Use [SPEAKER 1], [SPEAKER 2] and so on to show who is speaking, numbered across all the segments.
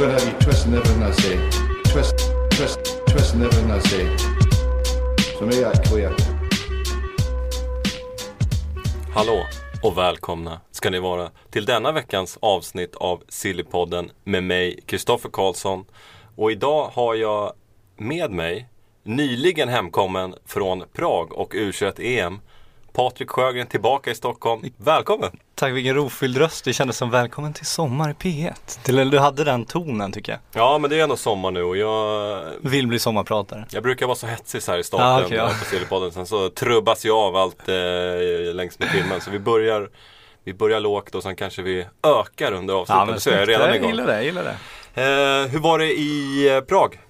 [SPEAKER 1] I'm not going to have you twisting everything I say. Twist, twist, twisting everything I say. So make that clear.
[SPEAKER 2] Hallå och välkomna ska ni vara till denna veckans avsnitt av Sillypodden med mig, Kristoffer Karlsson. Och idag har jag med mig, nyligen hemkommen från Prag och U21-EM, Patrik Sjögren tillbaka i Stockholm. Välkommen!
[SPEAKER 3] Tack, vilken rofylld röst. Det kändes som välkommen till Sommar i P1. Till, du hade den tonen tycker jag.
[SPEAKER 2] Ja, men det är ändå sommar nu och jag,
[SPEAKER 3] Vill bli sommarpratare.
[SPEAKER 2] jag brukar vara så hetsig så här i starten
[SPEAKER 3] Ja, okej, ja.
[SPEAKER 2] på Sillypodden. Sen så trubbas jag av allt eh, längs med timmen. Så vi börjar, vi börjar lågt och sen kanske vi ökar under avsnittet. så är jag redan
[SPEAKER 3] jag
[SPEAKER 2] igång.
[SPEAKER 3] gillar det, jag gillar det.
[SPEAKER 2] Eh, hur var det i eh, Prag?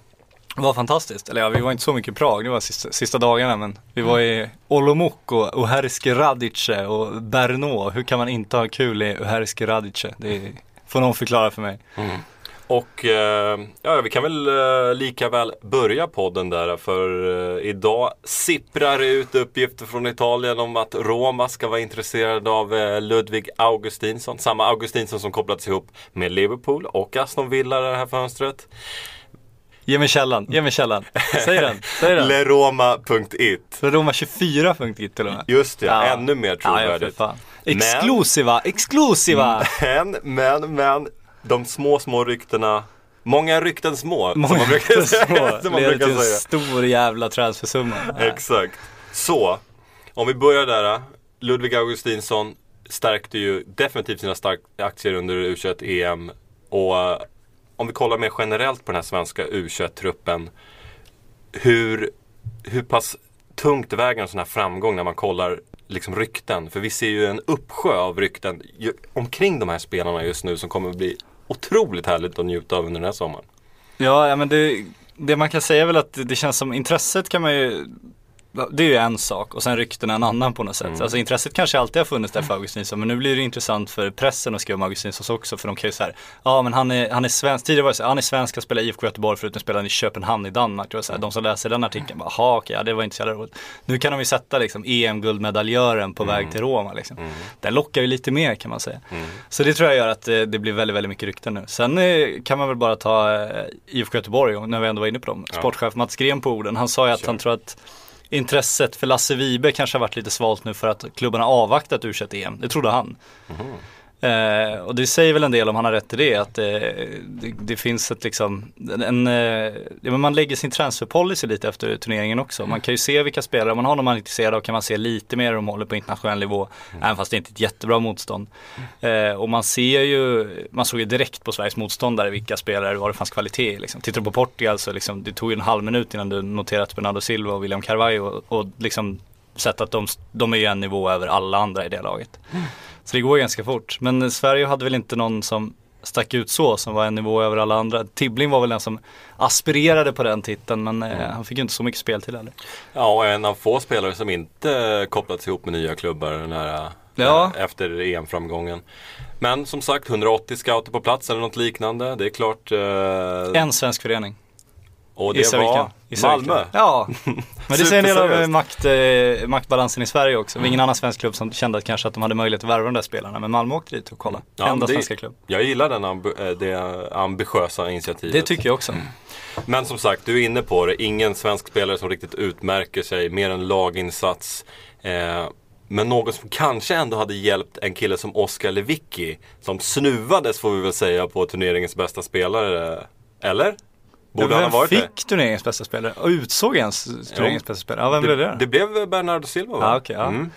[SPEAKER 3] Det var fantastiskt. Eller ja, vi var inte så mycket i Prag, det var sista, sista dagarna men vi var i Olomouc och Uherske Radice och Brno. Hur kan man inte ha kul i Uherske Radice? Det får någon förklara för mig. Mm.
[SPEAKER 2] Och eh, ja, vi kan väl eh, lika väl börja podden där för eh, idag sipprar det ut uppgifter från Italien om att Roma ska vara intresserad av Ludvig Augustinsson. Samma Augustinsson som kopplats ihop med Liverpool och Aston Villa det här fönstret.
[SPEAKER 3] Ge mig källan, ge mig källan. Säg den, säg den.
[SPEAKER 2] Leroma.it
[SPEAKER 3] Roma 24.it till och med.
[SPEAKER 2] Just det,
[SPEAKER 3] Ja.
[SPEAKER 2] ännu mer
[SPEAKER 3] Ja, ja,
[SPEAKER 2] trovärdigt.
[SPEAKER 3] fan.
[SPEAKER 2] Men- men, men, de små, små ryktena Många rykten små, som
[SPEAKER 3] Många
[SPEAKER 2] man brukar säga.
[SPEAKER 3] små
[SPEAKER 2] som man
[SPEAKER 3] leder
[SPEAKER 2] brukar
[SPEAKER 3] till en
[SPEAKER 2] säga.
[SPEAKER 3] stor jävla transfersumma.
[SPEAKER 2] Exakt. Så, om vi börjar där. Ludvig Augustinsson stärkte ju definitivt sina stark aktier under U21-EM. Och eh, om vi kollar mer generellt på den här svenska U21-truppen. Hur, hur pass tungt väger en sån här framgång när man kollar liksom rykten? För vi ser ju en uppsjö av rykten ju, omkring de här spelarna just nu som kommer att bli otroligt härligt att njuta av under den här sommaren.
[SPEAKER 3] Ja, ja men det, det man kan säga är väl att det känns som intresset kan man ju det är ju en sak och sen ryktena en annan på något sätt.
[SPEAKER 2] Mm.
[SPEAKER 3] Alltså intresset kanske alltid har funnits där för Augustinsson men nu blir det intressant för pressen att skriva om Augustinsson också för de kan ju säga ja men han är, han är svensk, tidigare var det så här, han är svensk, han spelar IFK Göteborg förutom spelar han i Köpenhamn i Danmark. Det var så här, de som läser den artikeln bara, jaha okej, ja, det var inte så jävla roligt. Nu kan de ju sätta liksom EM-guldmedaljören på väg till Roma liksom. Den lockar ju lite mer kan man säga. Så det tror jag gör att eh, det blir väldigt, väldigt mycket rykten nu. Sen eh, kan man väl bara ta eh, IFK Göteborg, när vi ändå var inne på dem. Sportchef Mats Gren på orden, han sa ju att han tror att intresset för Lasse Vibe kanske har varit lite svalt nu för att klubbarna avvaktat u em Det trodde han. Mhm. Eh, och det säger väl en del om han har rätt i det, att eh, det, det finns ett liksom, en, eh, ja, men man lägger sin transferpolicy lite efter turneringen också. Man kan ju se vilka spelare, om man har någon man är intresserad av kan man se lite mer de håller på internationell nivå, även fast det inte är ett jättebra motstånd. Eh, och man ser ju, man såg ju direkt på Sveriges motståndare vilka spelare var det fanns kvalitet i. Liksom. Tittar du på Portugal så liksom, det tog ju en halv minut innan du noterat Bernardo Silva och William Carvalho och, och liksom sett att de, de är ju en nivå över alla andra i det laget. Så det går ganska fort. Men Sverige hade väl inte någon som stack ut så, som var en nivå över alla andra. Tibbling var väl den som aspirerade på den titeln men eh, han fick ju inte så mycket speltid heller.
[SPEAKER 2] Ja, och en av få spelare som inte kopplats ihop med nya klubbar den här,
[SPEAKER 3] Ja.
[SPEAKER 2] eh, efter EM-framgången. Men som sagt, 180 scouter på plats eller något liknande. Det är klart. Eh,
[SPEAKER 3] En svensk förening.
[SPEAKER 2] Och det var?
[SPEAKER 3] Gissa
[SPEAKER 2] Malmö.
[SPEAKER 3] Ja, men det säger en del av
[SPEAKER 2] Superseriöst.
[SPEAKER 3] makt, eh, maktbalansen i Sverige också. Det var ingen annan svensk klubb som kände att kanske att de hade möjlighet att värva de där spelarna. Men Malmö åkte dit och kolla.
[SPEAKER 2] Ja,
[SPEAKER 3] Enda
[SPEAKER 2] det-
[SPEAKER 3] svenska klubb.
[SPEAKER 2] Jag gillar den amb- eh, det ambitiösa initiativet.
[SPEAKER 3] Det tycker jag också.
[SPEAKER 2] Men som sagt, du är inne på det. Ingen svensk spelare som riktigt utmärker sig, mer än laginsats. Eh, men någon som kanske ändå hade hjälpt en kille som Oskar Lewicki. Som snuvades får vi väl säga på turneringens bästa spelare. Eller? Borde han ha
[SPEAKER 3] Vem
[SPEAKER 2] varit
[SPEAKER 3] fick
[SPEAKER 2] det?
[SPEAKER 3] turneringens bästa spelare? Och utsåg ens turneringens bästa spelare? Ja, vem blev det?
[SPEAKER 2] Det blev Bernardo Silva va?
[SPEAKER 3] Ja, okej, ja.
[SPEAKER 2] Mm.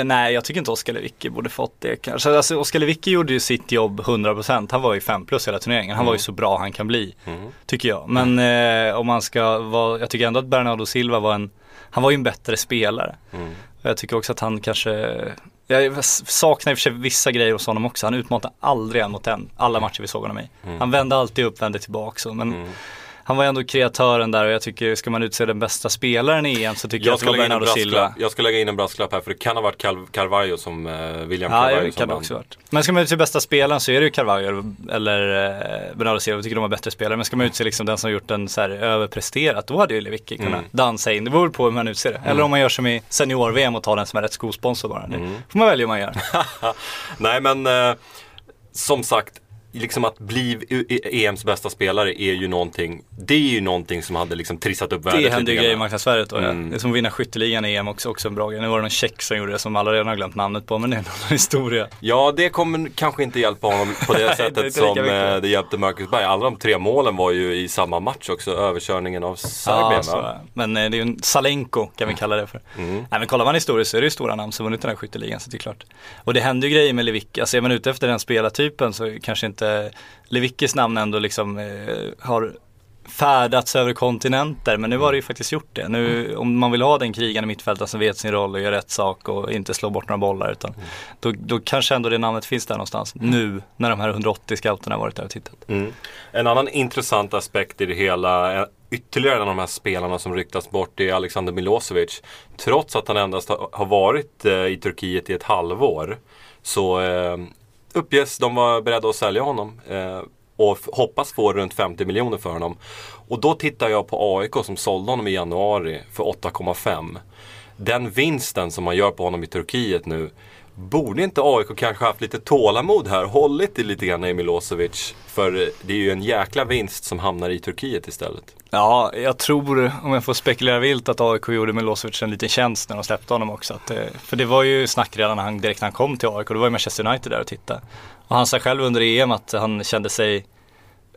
[SPEAKER 3] Eh, nej, jag tycker inte Oskar Lewicki borde fått det kanske. Alltså, Oskar Lewicki gjorde ju sitt jobb 100%. Han var ju 5 plus hela turneringen. Han var
[SPEAKER 2] Mm.
[SPEAKER 3] ju så bra han kan bli. Tycker jag. Men eh, om man ska vara, jag tycker ändå att Bernardo Silva var en, han var ju en bättre spelare.
[SPEAKER 2] Mm.
[SPEAKER 3] Och jag tycker också att han kanske, Jag saknar i och för sig vissa grejer hos honom också. Han utmanade aldrig en mot en, alla matcher vi såg honom i.
[SPEAKER 2] Mm.
[SPEAKER 3] Han vände alltid upp, vände tillbaka. Så, men han var ändå kreatören där och jag tycker, ska man utse den bästa spelaren i EM så tycker jag,
[SPEAKER 2] Jag
[SPEAKER 3] att det
[SPEAKER 2] ska,
[SPEAKER 3] var Bernardo Silva.
[SPEAKER 2] jag ska lägga in en brasklapp här för det kan ha varit Cal- Carvalho som, eh, William
[SPEAKER 3] Ja,
[SPEAKER 2] Carvalho som
[SPEAKER 3] kan det också varit. Men ska man utse bästa spelaren så är det ju Carvalho eller eh, Bernardo Silva. Jag tycker de var bättre spelare. Men ska man utse liksom den som gjort en så här överpresterat, då hade ju Lewicki kunnat
[SPEAKER 2] Mm.
[SPEAKER 3] dansa in. Det beror på hur man utser det. Eller om man gör som i senior-VM och tar den som är rätt skosponsor bara.
[SPEAKER 2] Mm.
[SPEAKER 3] Det får man välja hur man gör.
[SPEAKER 2] Nej men eh, som sagt, liksom att bli U- E- EMs bästa spelare är ju någonting, det är ju någonting som hade liksom trissat upp värdet
[SPEAKER 3] Det händer ju grejer i marknadsvärdet då.
[SPEAKER 2] Mm.
[SPEAKER 3] Det är som att vinna skytteligan i EM också, också en bra grej. Nu var det någon tjeck som gjorde det som alla redan har glömt namnet på, men det är en annan historia.
[SPEAKER 2] Ja, det kommer kanske inte hjälpa honom på det
[SPEAKER 3] det
[SPEAKER 2] sättet
[SPEAKER 3] lika
[SPEAKER 2] som
[SPEAKER 3] mycket.
[SPEAKER 2] eh, det hjälpte Marcus Berg. Alla de tre målen var ju i samma match också, överkörningen av Serbien
[SPEAKER 3] Ja, det. men eh, det är ju en Salenko kan vi kalla det för.
[SPEAKER 2] Mm.
[SPEAKER 3] Nej men kollar man historiskt så är det ju stora namn som vunnit den här skytteligan så det är klart. Och det händer ju grejer med Lewicki, alltså är man ute efter den spelartypen så kanske inte Lewickis namn ändå liksom eh, har färdats över kontinenter men nu har det ju faktiskt gjort det. Nu om man vill ha den krigande mittfältaren som vet sin roll och gör rätt sak och inte slår bort några bollar utan då, då kanske ändå det namnet finns där någonstans nu när de här 180 scouterna har varit där och tittat.
[SPEAKER 2] Mm. En annan intressant aspekt i det hela, eh, ytterligare en av de här spelarna som ryktas bort, är Alexander Milosevic. Trots att han endast har har varit eh, i Turkiet i ett halvår så eh, uppges de vara beredda att sälja honom. Eh, och hoppas få runt 50 miljoner för honom. Och då tittar jag på AIK som sålde honom i januari för 8,5. Den vinsten som man gör på honom i Turkiet nu. Borde inte AIK kanske haft lite tålamod här? Hållit i lite grann i Milosevic. För det är ju en jäkla vinst som hamnar i Turkiet istället.
[SPEAKER 3] Ja, jag tror, om jag får spekulera vilt, att AIK gjorde Milosevic en liten tjänst när de släppte honom också. Att, eh, för det var ju snack redan när han, direkt när han kom till AIK, då var ju Manchester United där och tittade. Och han sa själv under EM att han kände sig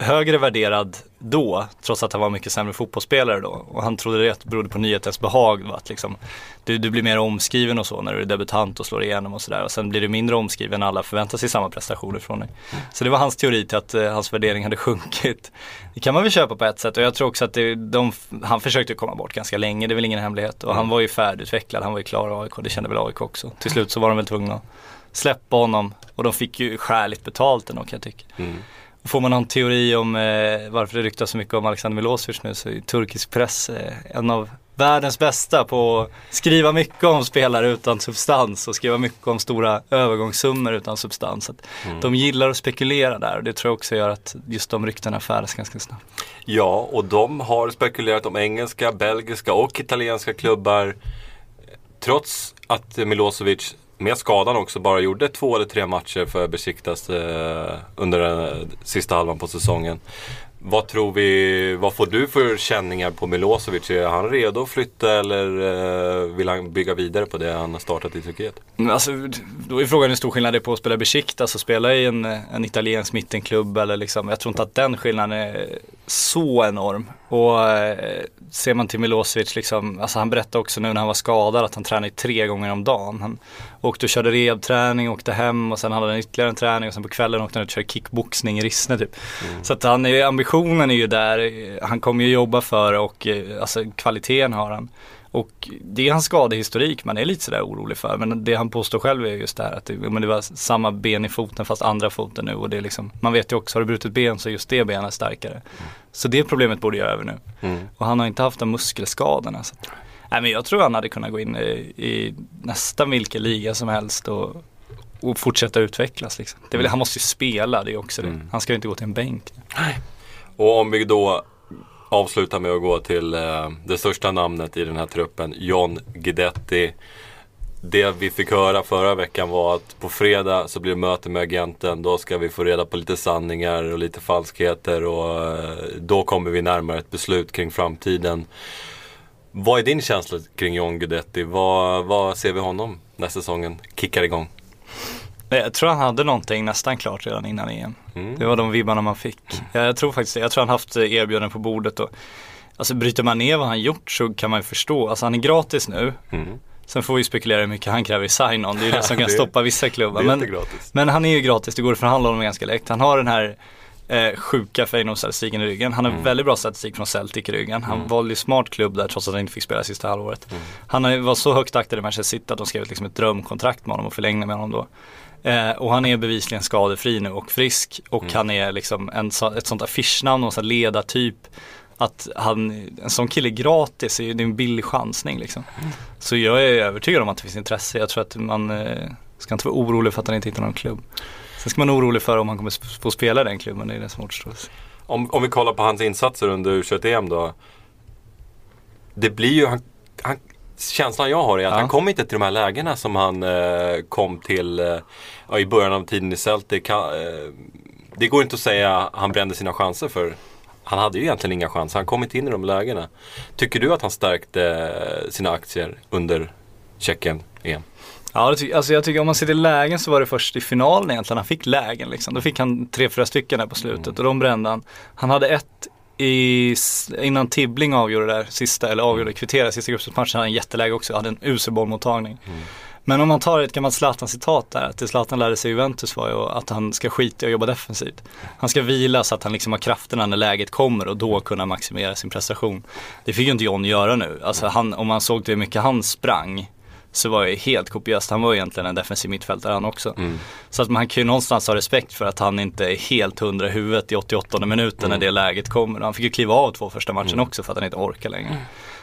[SPEAKER 3] högre värderad då, trots att han var mycket sämre fotbollsspelare då. Och han trodde det berodde på nyhetens behag, va? att liksom, du, du blir mer omskriven och så när du är debutant och slår igenom och sådär. Och sen blir du mindre omskriven när alla förväntar sig samma prestationer från dig. Så det var hans teori till att eh, hans värdering hade sjunkit. Det kan man väl köpa på ett sätt och jag tror också att det, de, han försökte komma bort ganska länge, det är väl ingen hemlighet. Och han var ju färdigutvecklad, han var ju klar i AIK, det kände väl AIK också. Till slut så var de väl tvungna att släppa honom och de fick ju skäligt betalt ändå kan jag tycka.
[SPEAKER 2] Mm.
[SPEAKER 3] Får man någon teori om eh, varför det ryktas så mycket om Alexander Milosevic nu så är turkisk press eh, en av världens bästa på att skriva mycket om spelare utan substans och skriva mycket om stora övergångssummor utan substans. Att De gillar att spekulera där och det tror jag också gör att just de ryktena färdas ganska snabbt.
[SPEAKER 2] Ja, och de har spekulerat om engelska, belgiska och italienska klubbar. Trots att Milosevic med skadan också bara gjorde två eller tre matcher för Besiktas eh, under den eh, sista halvan på säsongen. Vad tror vi, vad får du för känningar på Milosevic? Är han redo att flytta eller eh, vill han bygga vidare på det han har startat i Turkiet?
[SPEAKER 3] Mm, alltså, då är frågan hur stor skillnad det är på att spela i Besiktas och spela i en, eh, en italiensk mittenklubb eller liksom, jag tror inte att den skillnaden är så enorm. Och ser man till Milosevic liksom, alltså han berättade också nu när han var skadad att han tränade tre gånger om dagen. Han åkte och körde rehabträning, åkte hem och sen hade han ytterligare en träning och sen på kvällen åkte han ut och körde kickboxning i Rissne typ. Så att han är, ambitionen är ju där, han kommer ju jobba för och eh, alltså kvaliteten har han. Och det är hans skadehistorik man är lite sådär orolig för. Men det han påstår själv är just det här att det, men det var samma ben i foten fast andra foten nu. Och det är liksom, man vet ju också, har du brutit ben så är just det benet starkare. Så det problemet borde jag över nu.
[SPEAKER 2] Mm.
[SPEAKER 3] Och han har inte haft de muskelskadorna. Så. Nej men jag tror han hade kunnat gå in i, i nästan vilken liga som helst och, och fortsätta utvecklas. Liksom. Det är väl, han måste ju spela, det är också det. Han ska ju inte gå till en bänk.
[SPEAKER 2] Och om vi då avslutar med att gå till eh, det största namnet i den här truppen, John Guidetti. Det vi fick höra förra veckan var att på fredag så blir det möte med agenten. Då ska vi få reda på lite sanningar och lite falskheter och eh, då kommer vi närmare ett beslut kring framtiden. Vad är din känsla kring John Guidetti? Vad, vad ser vi honom när säsongen kickar igång?
[SPEAKER 3] Nej, Jag tror han hade någonting nästan klart redan innan EM.
[SPEAKER 2] Mm.
[SPEAKER 3] Det var de vibbarna man fick. Ja, jag tror faktiskt det. Jag tror han haft eh, erbjudanden på bordet och Alltså bryter man ner vad han gjort så kan man ju förstå. Alltså han är gratis nu.
[SPEAKER 2] Mm.
[SPEAKER 3] Sen får vi spekulera hur mycket han kräver i sign-on. Det är ju det som kan
[SPEAKER 2] Det-
[SPEAKER 3] stoppa vissa klubbar. Men, men han är ju gratis, det går att förhandla honom ganska lätt. Han har den här Eh, sjuka Feyenoord-statistiken i ryggen. Han har
[SPEAKER 2] Mm.
[SPEAKER 3] väldigt bra statistik från Celtic i ryggen. Han valde ju smart klubb där trots att han inte fick spela sista halvåret.
[SPEAKER 2] Mm.
[SPEAKER 3] Han var så högt aktad i Manchester City att de skrev liksom ett drömkontrakt med honom och förlängde med honom då. Eh, och han är bevisligen skadefri nu och frisk och
[SPEAKER 2] Mm.
[SPEAKER 3] han är liksom en, ett sånt affischnamn och en ledartyp. Att han, en sån kille gratis, är ju- det är en billig chansning liksom. Så jag är övertygad om att det finns intresse. Jag tror att man eh, ska inte vara orolig för att han inte hittar någon klubb. Sen ska man vara orolig för om han kommer få spela i den klubben, det är det som återstår.
[SPEAKER 2] Om, om vi kollar på hans insatser under U21-EM då. Det blir ju, han, han, känslan jag har är att
[SPEAKER 3] Ja.
[SPEAKER 2] han kom inte till de här lägena som han eh, kom till eh, i början av tiden i Celtic. Han, eh, det går inte att säga att han brände sina chanser för han hade ju egentligen inga chanser. Han kom inte in i de lägena. Tycker du att han stärkte eh, sina aktier under Tjeckien-EM?
[SPEAKER 3] Ja, det alltså jag tycker om man ser till lägen så var det först i finalen egentligen han fick lägen liksom. Då fick han tre, fyra stycken där på slutet och de brände han. Han hade ett i, innan Tibbling avgjorde där sista, eller avgjorde, kvitterade sista gruppspelsmatchen, hade en jätteläge också, hade en usel bollmottagning. Men om man tar ett gammalt Zlatan-citat där, att det Zlatan lärde sig i Juventus var ju att han ska skita i att jobba defensivt. Han ska vila så att han liksom har krafterna när läget kommer och då kunna maximera sin prestation. Det fick ju inte John göra nu. Alltså han, om man såg hur mycket han sprang så var det helt kopiöst. Han var egentligen en defensiv mittfältare han också. Så att man kan ju någonstans ha respekt för att han inte är helt hundra i huvudet i 88 minuten när det läget kommer. Han fick ju kliva av två första matchen också för att han inte orkar längre.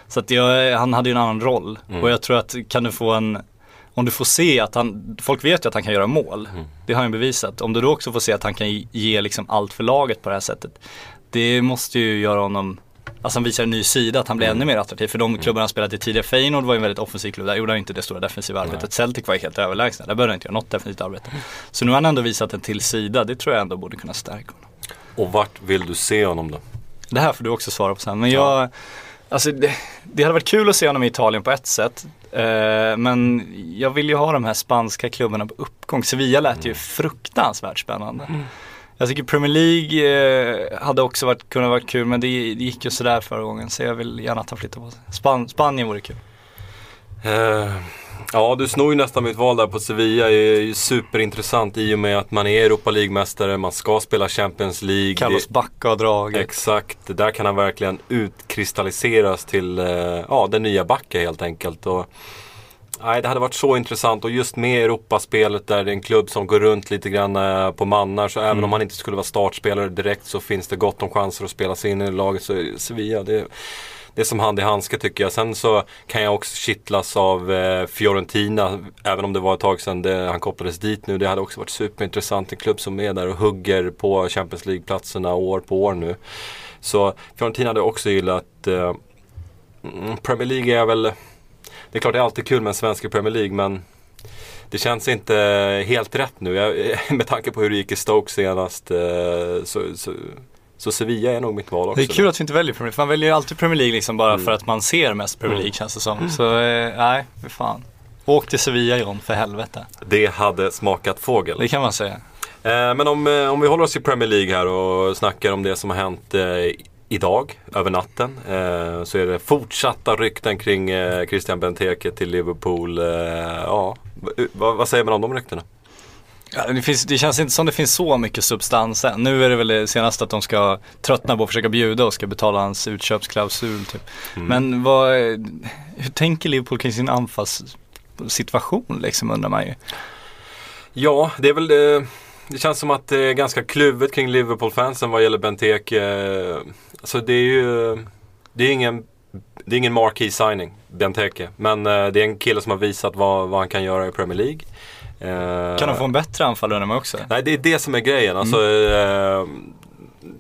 [SPEAKER 3] Så att jag, han hade ju en annan roll. Och jag tror att kan du få en om du får se att han, folk vet ju att han kan göra mål. Det har han bevisat. Om du då också får se att han kan ge liksom allt för laget på det här sättet. Det måste ju göra honom, alltså han visar en ny sida, att han blir ännu mer attraktiv. För de klubbarna han spelat i tidigare, Feyenoord var ju en väldigt offensiv klubb, där gjorde han inte det stora defensiva arbetet. Celtic var ju helt överlägsna, där behövde han inte göra något defensivt arbete. Så nu har han ändå visat en till sida, det tror jag ändå borde kunna stärka honom.
[SPEAKER 2] Och vart vill du se honom då?
[SPEAKER 3] Det här får du också svara på sen. Men jag, alltså det, det hade varit kul att se honom i Italien på ett sätt. Eh, men jag vill ju ha de här spanska klubbarna på uppgång. Sevilla lät ju fruktansvärt spännande. Jag tycker Premier League eh, hade också varit, kunnat varit kul men det, det gick ju sådär förra gången så jag vill gärna att han flyttar på sig. Span, Spanien vore kul.
[SPEAKER 2] Eh, ja, du snor ju nästan mitt val där på Sevilla. Det är ju superintressant i och med att man är Europa League-mästare, man ska spela Champions League. Det-
[SPEAKER 3] Bacca har dragit.
[SPEAKER 2] Exakt, där kan han verkligen utkristalliseras till eh, ja, den nya Backa helt enkelt. Och, nej, det hade varit så intressant och just med Europaspelet där det är en klubb som går runt lite grann eh, på mannar. Så även om han inte skulle vara startspelare direkt så finns det gott om chanser att spela sig in i laget. Så Sevilla, det, det är som hand i handske tycker jag. Sen så kan jag också kittlas av eh, Fiorentina. Även om det var ett tag sedan det, han kopplades dit nu. Det hade också varit superintressant. En klubb som är där och hugger på Champions League-platserna år på år nu. Så Fiorentina hade jag också gillat. Eh, mm, Premier League är väl... Det är klart det är alltid kul med en svensk i Premier League men det känns inte helt rätt nu. Jag, med tanke på hur det gick i Stoke senast eh, så, så, så Sevilla är nog mitt val också.
[SPEAKER 3] Det är kul att vi inte väljer Premier League, för man väljer ju alltid Premier League liksom bara för att man ser mest Premier League känns det som. Så eh, nej, för fan. Åk till Sevilla John, för helvete.
[SPEAKER 2] Det hade smakat fågel.
[SPEAKER 3] Det kan man säga.
[SPEAKER 2] Eh, men om, om vi håller oss i Premier League här och snackar om det som har hänt idag, över natten. Eh, så är det fortsatta rykten kring eh, Christian Benteke till Liverpool. Eh, ja, v- vad, säger man om de ryktena?
[SPEAKER 3] Ja, det, finns, det känns inte som det finns så mycket substans än. Nu är det väl det senaste att de ska tröttna på att försöka bjuda och ska betala hans utköpsklausul typ. Men vad, hur tänker Liverpool kring sin anfallssituation liksom undrar man ju.
[SPEAKER 2] Ja, det är väl det. Det känns som att det är ganska kluvet kring Liverpool-fansen vad gäller Benteke. Eh, Alltså det är ju det är ingen, det är ingen marquee signing, Benteke. Men eh, det är en kille som har visat vad, vad han kan göra i Premier League. Eh,
[SPEAKER 3] Kan de få en bättre anfall undrar man också.
[SPEAKER 2] Nej, det är det som är grejen. Alltså,
[SPEAKER 3] Mm.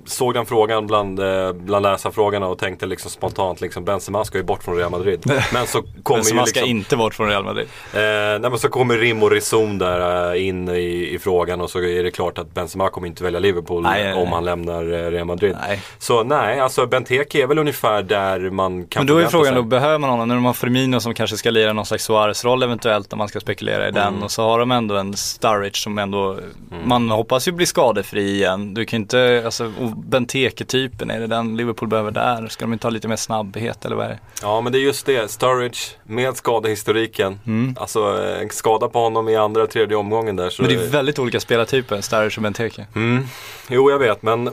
[SPEAKER 2] Såg den frågan bland, eh, bland läsarfrågorna och tänkte liksom spontant liksom Benzema ska ju bort från Real Madrid. Men så kommer
[SPEAKER 3] så
[SPEAKER 2] ju
[SPEAKER 3] man ska
[SPEAKER 2] liksom,
[SPEAKER 3] inte bort från Real Madrid.
[SPEAKER 2] eh, nej, men så kommer rim och reson där eh, in i, i frågan och så är det klart att Benzema kommer inte välja Liverpool
[SPEAKER 3] Nej,
[SPEAKER 2] om
[SPEAKER 3] nej.
[SPEAKER 2] han lämnar eh, Real Madrid.
[SPEAKER 3] Nej.
[SPEAKER 2] Så nej, alltså Benteke är väl ungefär där man kan
[SPEAKER 3] Men då är frågan
[SPEAKER 2] sig.
[SPEAKER 3] då, behöver man honom? Nu har man Firmino som kanske ska lira någon slags Suarez-roll eventuellt om man ska spekulera i den. Och så har de ändå en Sturridge som ändå, man hoppas ju blir skadefri igen. Du kan inte, alltså, och Benteke-typen, är det den Liverpool behöver där? Ska de inte ha lite mer snabbhet eller vad är det?
[SPEAKER 2] Ja men det är just det, Sturridge med skadehistoriken. Alltså eh, en skada på honom i andra, tredje omgången där. Så
[SPEAKER 3] Men det är väldigt olika spelartyper, Sturridge och Benteke.
[SPEAKER 2] Mm. Jo, jag vet, men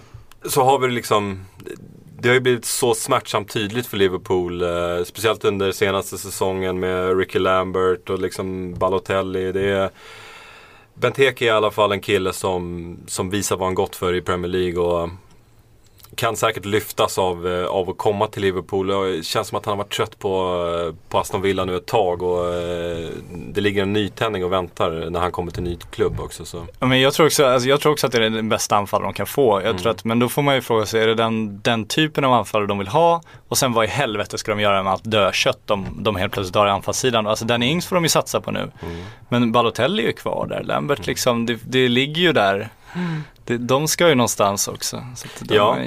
[SPEAKER 2] så har vi liksom det har ju blivit så smärtsamt tydligt för Liverpool. Eh, speciellt under senaste säsongen med Ricky Lambert och liksom Balotelli. Det är, Benteke är i alla fall en kille som, som visar vad han gått för i Premier League. Och kan säkert lyftas av, eh, av att komma till Liverpool. Och Det känns som att han har varit trött på, eh, på Aston Villa nu ett tag. Och eh, det ligger en nytändning och väntar när han kommer till en ny klubb också. Så.
[SPEAKER 3] Ja, men jag, tror också, alltså jag tror också att det är den bästa anfallare de kan få. Jag tror att, men då får man ju fråga sig, är det den, den typen av anfallare de vill ha? Och sen vad i helvete ska de göra med allt dödkött de, de helt plötsligt har i anfallssidan? Alltså Danny Ings får de ju satsa på nu. Men Balotelli är ju kvar där. Lambert liksom, det, det ligger ju där. Det, de ska ju någonstans också.
[SPEAKER 2] Ja.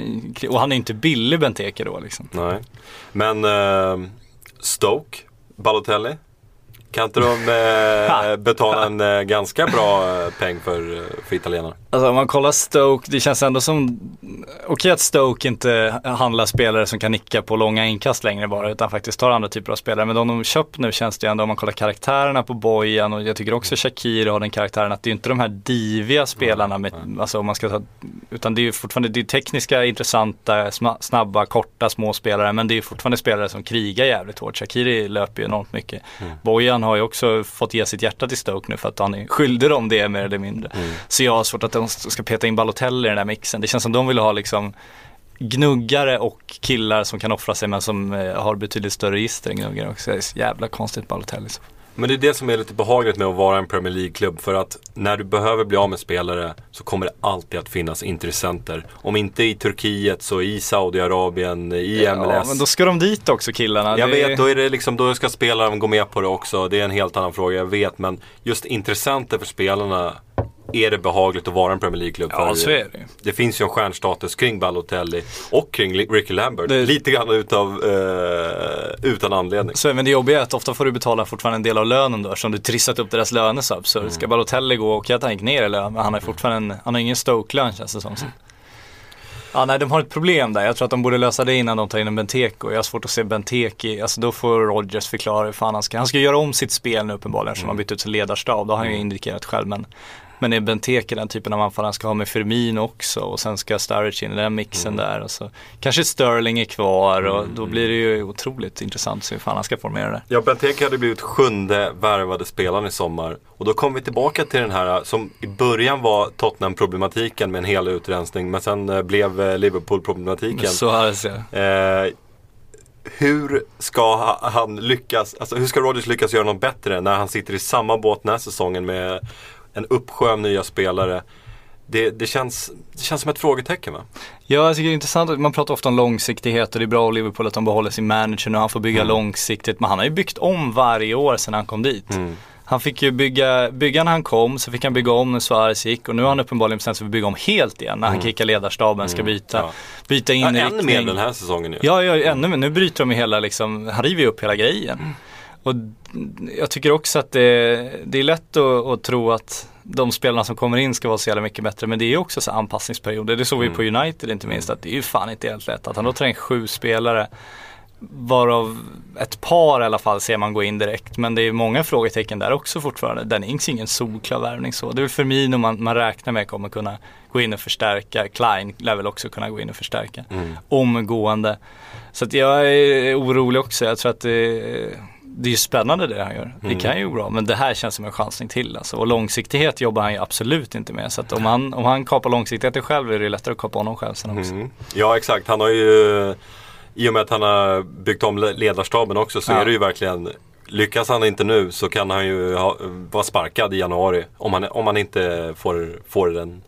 [SPEAKER 3] Och han är inte billig Benteke då liksom.
[SPEAKER 2] Nej. Men eh, Stoke, Balotelli. Kan inte de eh, betala en eh, ganska bra eh, peng för, eh, för italienarna?
[SPEAKER 3] Alltså om man kollar Stoke, det känns ändå som, okej att Stoke inte handlar spelare som kan nicka på långa inkast längre bara, utan faktiskt tar andra typer av spelare. Men de de köpt nu känns det ju ändå, om man kollar karaktärerna på Bojan och jag tycker också Shakiri har den karaktären att det är inte de här diviga spelarna med, alltså om man ska ta, utan det är ju fortfarande, det är tekniska, intressanta, snabba, korta, små spelare, men det är fortfarande spelare som krigar jävligt hårt. Shakiri löper ju enormt mycket. Bojan har ju också fått ge sitt hjärta till Stoke nu för att han är skyldig dem det mer eller mindre. Så jag har svårt att de ska peta in Balotelli i den där mixen. Det känns som de vill ha liksom gnuggare och killar som kan offra sig men som eh, har betydligt större register än gnuggare också. Det är så jävla konstigt Balotelli.
[SPEAKER 2] Men det är det som är lite behagligt med att vara en Premier League-klubb. För att när du behöver bli av med spelare så kommer det alltid att finnas intressenter. Om inte i Turkiet så i Saudiarabien, i MLS.
[SPEAKER 3] Ja, men då ska de dit också killarna.
[SPEAKER 2] Jag
[SPEAKER 3] Det-
[SPEAKER 2] vet, då, är det liksom, då ska spelaren gå med på det också. Det är en helt annan fråga, jag vet. Men just intressenter för spelarna är det behagligt att vara en Premier League-klubb.
[SPEAKER 3] Ja, så är det.
[SPEAKER 2] Det finns ju en stjärnstatus kring Balotelli och kring Ricky Lambert.
[SPEAKER 3] Det-
[SPEAKER 2] Lite grann utav, eh, utan anledning.
[SPEAKER 3] Så, men det jobbiga är att ofta får du betala fortfarande en del av lönen då eftersom du trissat upp deras löner så absurt.
[SPEAKER 2] Mm.
[SPEAKER 3] Ska Balotelli gå och att han gick ner i lön men han har fortfarande en, han har ingen Stoke-lön känns det som. Så. Ja nej de har ett problem där. Jag tror att de borde lösa det innan de tar in en Benteke jag har svårt att se Benteke, alltså då får Rodgers förklara hur fan han ska, han ska göra om sitt spel nu uppenbarligen eftersom han bytt ut sin ledarstab. Det har han ju indikerat själv men men är Benteke den typen av anfallare han ska ha med Firmino också och sen ska Sturridge in i den mixen där och så kanske Sterling är kvar och då blir det ju otroligt intressant att se hur fan han ska formera det.
[SPEAKER 2] Ja, Benteke hade blivit sjunde värvade spelaren i sommar. Och då kom vi tillbaka till den här som i början var Tottenham-problematiken med en hel utrensning. Men sen eh, blev eh, Liverpool-problematiken.
[SPEAKER 3] Så här ser jag.
[SPEAKER 2] Eh, hur ska ha- han lyckas, alltså hur ska Rodgers lyckas göra något bättre när han sitter i samma båt den här säsongen med en uppsjö av nya spelare? Det, det, känns, det känns som ett frågetecken va?
[SPEAKER 3] Ja, jag tycker det är intressant. Man pratar ofta om långsiktighet och det är bra av Liverpool att de behåller sin manager nu. Han får bygga långsiktigt. Men han har ju byggt om varje år sedan han kom dit. Han fick ju bygga, bygga när han kom, så fick han bygga om när Suarez gick och nu har han uppenbarligen bestämt sig för att bygga om helt igen när han kickar ledarstaben, ska byta,
[SPEAKER 2] Ja.
[SPEAKER 3] byta
[SPEAKER 2] Ja,
[SPEAKER 3] inriktning.
[SPEAKER 2] ännu mer den här säsongen ju.
[SPEAKER 3] Ja, ja, ännu mer. Nu bryter de ju hela liksom, han river ju upp hela grejen. Och jag tycker också att det, det är lätt att, att tro att de spelarna som kommer in ska vara så jävla mycket bättre. Men det är ju också så anpassningsperioder. Det såg vi på United inte minst. Att det är ju fan inte helt lätt. Att han då tar in sju spelare. Varav ett par i alla fall ser man gå in direkt. Men det är många frågetecken där också fortfarande. Den är ingen solklar värvning så. Det är väl Firmino man, man räknar med kommer kunna gå in och förstärka. Klein lär väl också kunna gå in och förstärka. Omgående. Så att jag är orolig också. Jag tror att det, det är ju spännande det han gör. Det kan ju gå bra. Men det här känns som en chansning till alltså. Och långsiktighet jobbar han ju absolut inte med. Så om han, om han kapar långsiktigheten själv är det lättare att kapa honom själv sen också.
[SPEAKER 2] Mm. Ja exakt, han har ju I och med att han har byggt om le- ledarstaben också så
[SPEAKER 3] Ja.
[SPEAKER 2] är det ju verkligen Lyckas han inte nu så kan han ju ha, vara sparkad i januari om han, om han inte får, får en,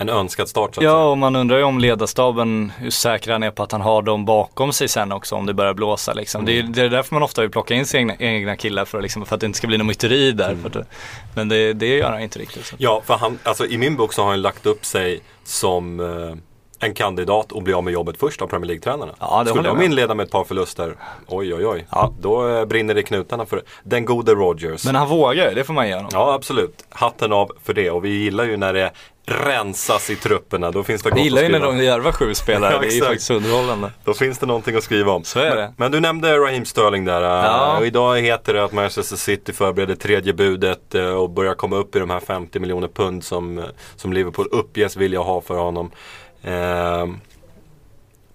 [SPEAKER 2] en önskad start så att
[SPEAKER 3] Ja, och man undrar ju om ledarstaben, hur säker han är på att han har dem bakom sig sen också om det börjar blåsa liksom. Det, är, det är därför man ofta vill plocka in sina egna, egna killar för, att liksom, för att det inte ska bli någon myteri där. För att, men det, det gör han inte riktigt. Så.
[SPEAKER 2] Ja, för han, alltså i min bok så har han lagt upp sig som, eh, en kandidat att bli av med jobbet först av Premier League-tränarna.
[SPEAKER 3] Ja,
[SPEAKER 2] Skulle de inleda med ett par förluster, oj oj oj,
[SPEAKER 3] Ja.
[SPEAKER 2] då eh, brinner det i knutarna för den gode Rodgers.
[SPEAKER 3] Men han vågar ju, det får man ge honom.
[SPEAKER 2] Ja, absolut. Hatten av för det. Och vi gillar ju när det rensas i trupperna. Då finns det
[SPEAKER 3] Jag gillar ju när de järvar sju spelare,
[SPEAKER 2] Ja,
[SPEAKER 3] det är ju faktiskt underhållande.
[SPEAKER 2] Då finns det någonting att skriva om.
[SPEAKER 3] Så är
[SPEAKER 2] men,
[SPEAKER 3] det.
[SPEAKER 2] men du nämnde Raheem Sterling där.
[SPEAKER 3] Ja.
[SPEAKER 2] Och idag heter det att Manchester City förbereder tredje budet eh, och börjar komma upp i de här 50 miljoner pund som, eh, som Liverpool uppges vilja ha för honom.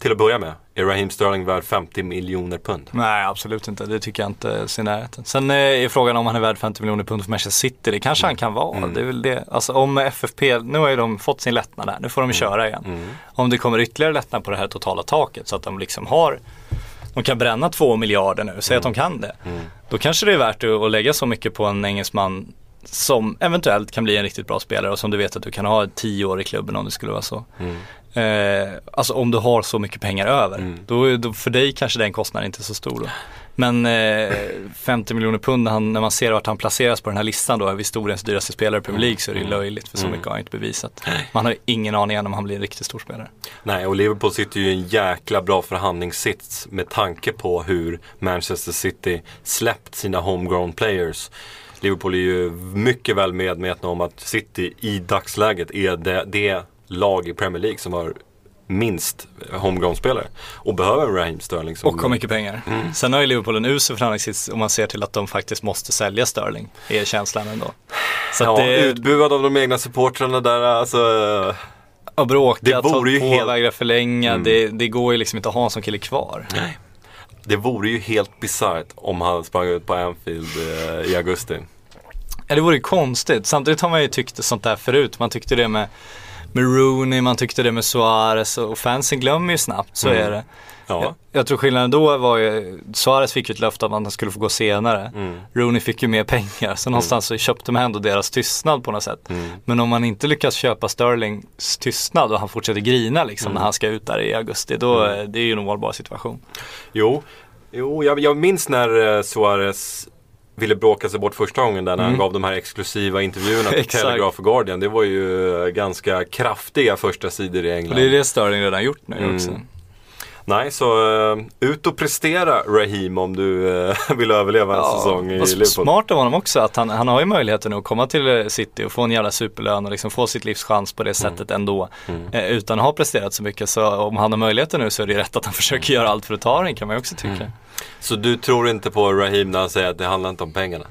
[SPEAKER 2] Till att börja med, är Raheem Sterling värd 50 miljoner pund?
[SPEAKER 3] Nej, absolut inte. Det tycker jag inte ser närheten. Sen är frågan om han är värd 50 miljoner pund för Manchester City. Det kanske han kan vara.
[SPEAKER 2] Mm.
[SPEAKER 3] Det är väl det. Alltså om FFP, nu har ju de fått sin lättnad där. Nu får de köra igen.
[SPEAKER 2] Mm.
[SPEAKER 3] Om det kommer ytterligare lättnad på det här totala taket så att de liksom har de kan bränna två miljarder nu, säg att de kan det. Då kanske det är värt att lägga så mycket på en engelsman som eventuellt kan bli en riktigt bra spelare och som du vet att du kan ha tio år i klubben om det skulle vara så. Eh, alltså om du har så mycket pengar över. Då, då, för dig kanske den kostnaden inte är så stor då. Men eh, 50 miljoner pund när, han, när man ser vart han placeras på den här listan då, historiens dyraste spelare i Premier League så är det ju löjligt för så mycket har han inte bevisat. Man har ju ingen aning om han blir en riktigt stor spelare.
[SPEAKER 2] Nej, och Liverpool sitter ju i en jäkla bra förhandlingssits med tanke på hur Manchester City släppt sina homegrown players. Liverpool är ju mycket väl medvetna om att City i dagsläget är det, det lag i Premier League som har minst homegrown-spelare. Och behöver Raheem Sterling som...
[SPEAKER 3] Och har mycket pengar. Sen har ju Liverpool en usel förhandlingssits om man ser till att de faktiskt måste sälja Sterling. Är känslan ändå. Så
[SPEAKER 2] Ja,
[SPEAKER 3] det,
[SPEAKER 2] utbuad av de egna supportrarna där, alltså...
[SPEAKER 3] och bråka,
[SPEAKER 2] det vore ju helt-
[SPEAKER 3] förlänga. Det, det går ju liksom inte att ha en sån kille kvar.
[SPEAKER 2] Det vore ju helt bisarrt om han sprang ut på Anfield eh, i augusti.
[SPEAKER 3] Ja, det vore ju konstigt. Samtidigt har man ju tyckt sånt där förut. Man tyckte det med, med Rooney, man tyckte det med Suarez och fansen glömmer ju snabbt, så är det.
[SPEAKER 2] Ja.
[SPEAKER 3] Jag, jag tror skillnaden då var ju, Suarez fick ju ett löfte om att han skulle få gå senare. Rooney fick ju mer pengar, så någonstans så köpte man ändå deras tystnad på något sätt. Men om man inte lyckas köpa Sterlings tystnad och han fortsätter grina liksom när han ska ut där i augusti, då är det är ju en ohållbar situation.
[SPEAKER 2] Jo, jo jag, jag minns när eh, Suarez ville bråka sig bort första gången där när han gav de här exklusiva intervjuerna till. Telegraph och Guardian. Det var ju eh, ganska kraftiga första sidor i
[SPEAKER 3] Och
[SPEAKER 2] England.
[SPEAKER 3] det är det Sterling redan gjort nu också.
[SPEAKER 2] Nej, så eh, ut och prestera Raheem om du eh, vill överleva en säsong i Liverpool.
[SPEAKER 3] Smart av honom också att han, han har ju möjligheten att komma till eh, City och få en jävla superlön och liksom få sitt livs chans på det
[SPEAKER 2] Mm.
[SPEAKER 3] sättet ändå. Eh, utan att ha presterat så mycket. Så om han har möjligheten nu så är det ju rätt att han försöker göra allt för att ta den kan man ju också tycka.
[SPEAKER 2] Så du tror inte på Raheem när han säger att det handlar inte om pengarna?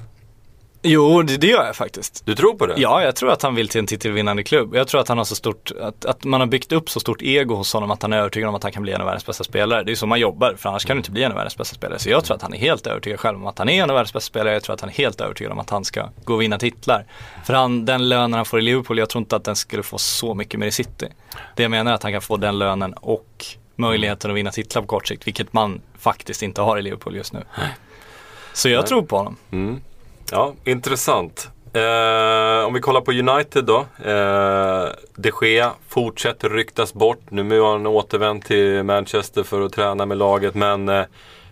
[SPEAKER 3] Jo, det, det gör jag faktiskt.
[SPEAKER 2] Du tror på det?
[SPEAKER 3] Ja, jag tror att han vill till en titelvinnande klubb. Jag tror att han har så stort, att, att man har byggt upp så stort ego hos honom att han är övertygad om att han kan bli en av världens bästa spelare. Det är så man jobbar, för annars kan du inte bli en av världens bästa spelare. Så jag tror att han är helt övertygad själv om att han är en av världens bästa spelare. Jag tror att han är helt övertygad om att han ska gå och vinna titlar. För han, den lönen han får i Liverpool, jag tror inte att den skulle få så mycket mer i City. Det jag menar är att han kan få den lönen och möjligheten att vinna titlar på kort sikt, vilket man faktiskt inte har i Liverpool just nu. Så jag tror på honom.
[SPEAKER 2] Ja, intressant. Eh, om vi kollar på United då. Eh, De Gea fortsätter ryktas bort. Nu har han återvänt till Manchester för att träna med laget. Men eh,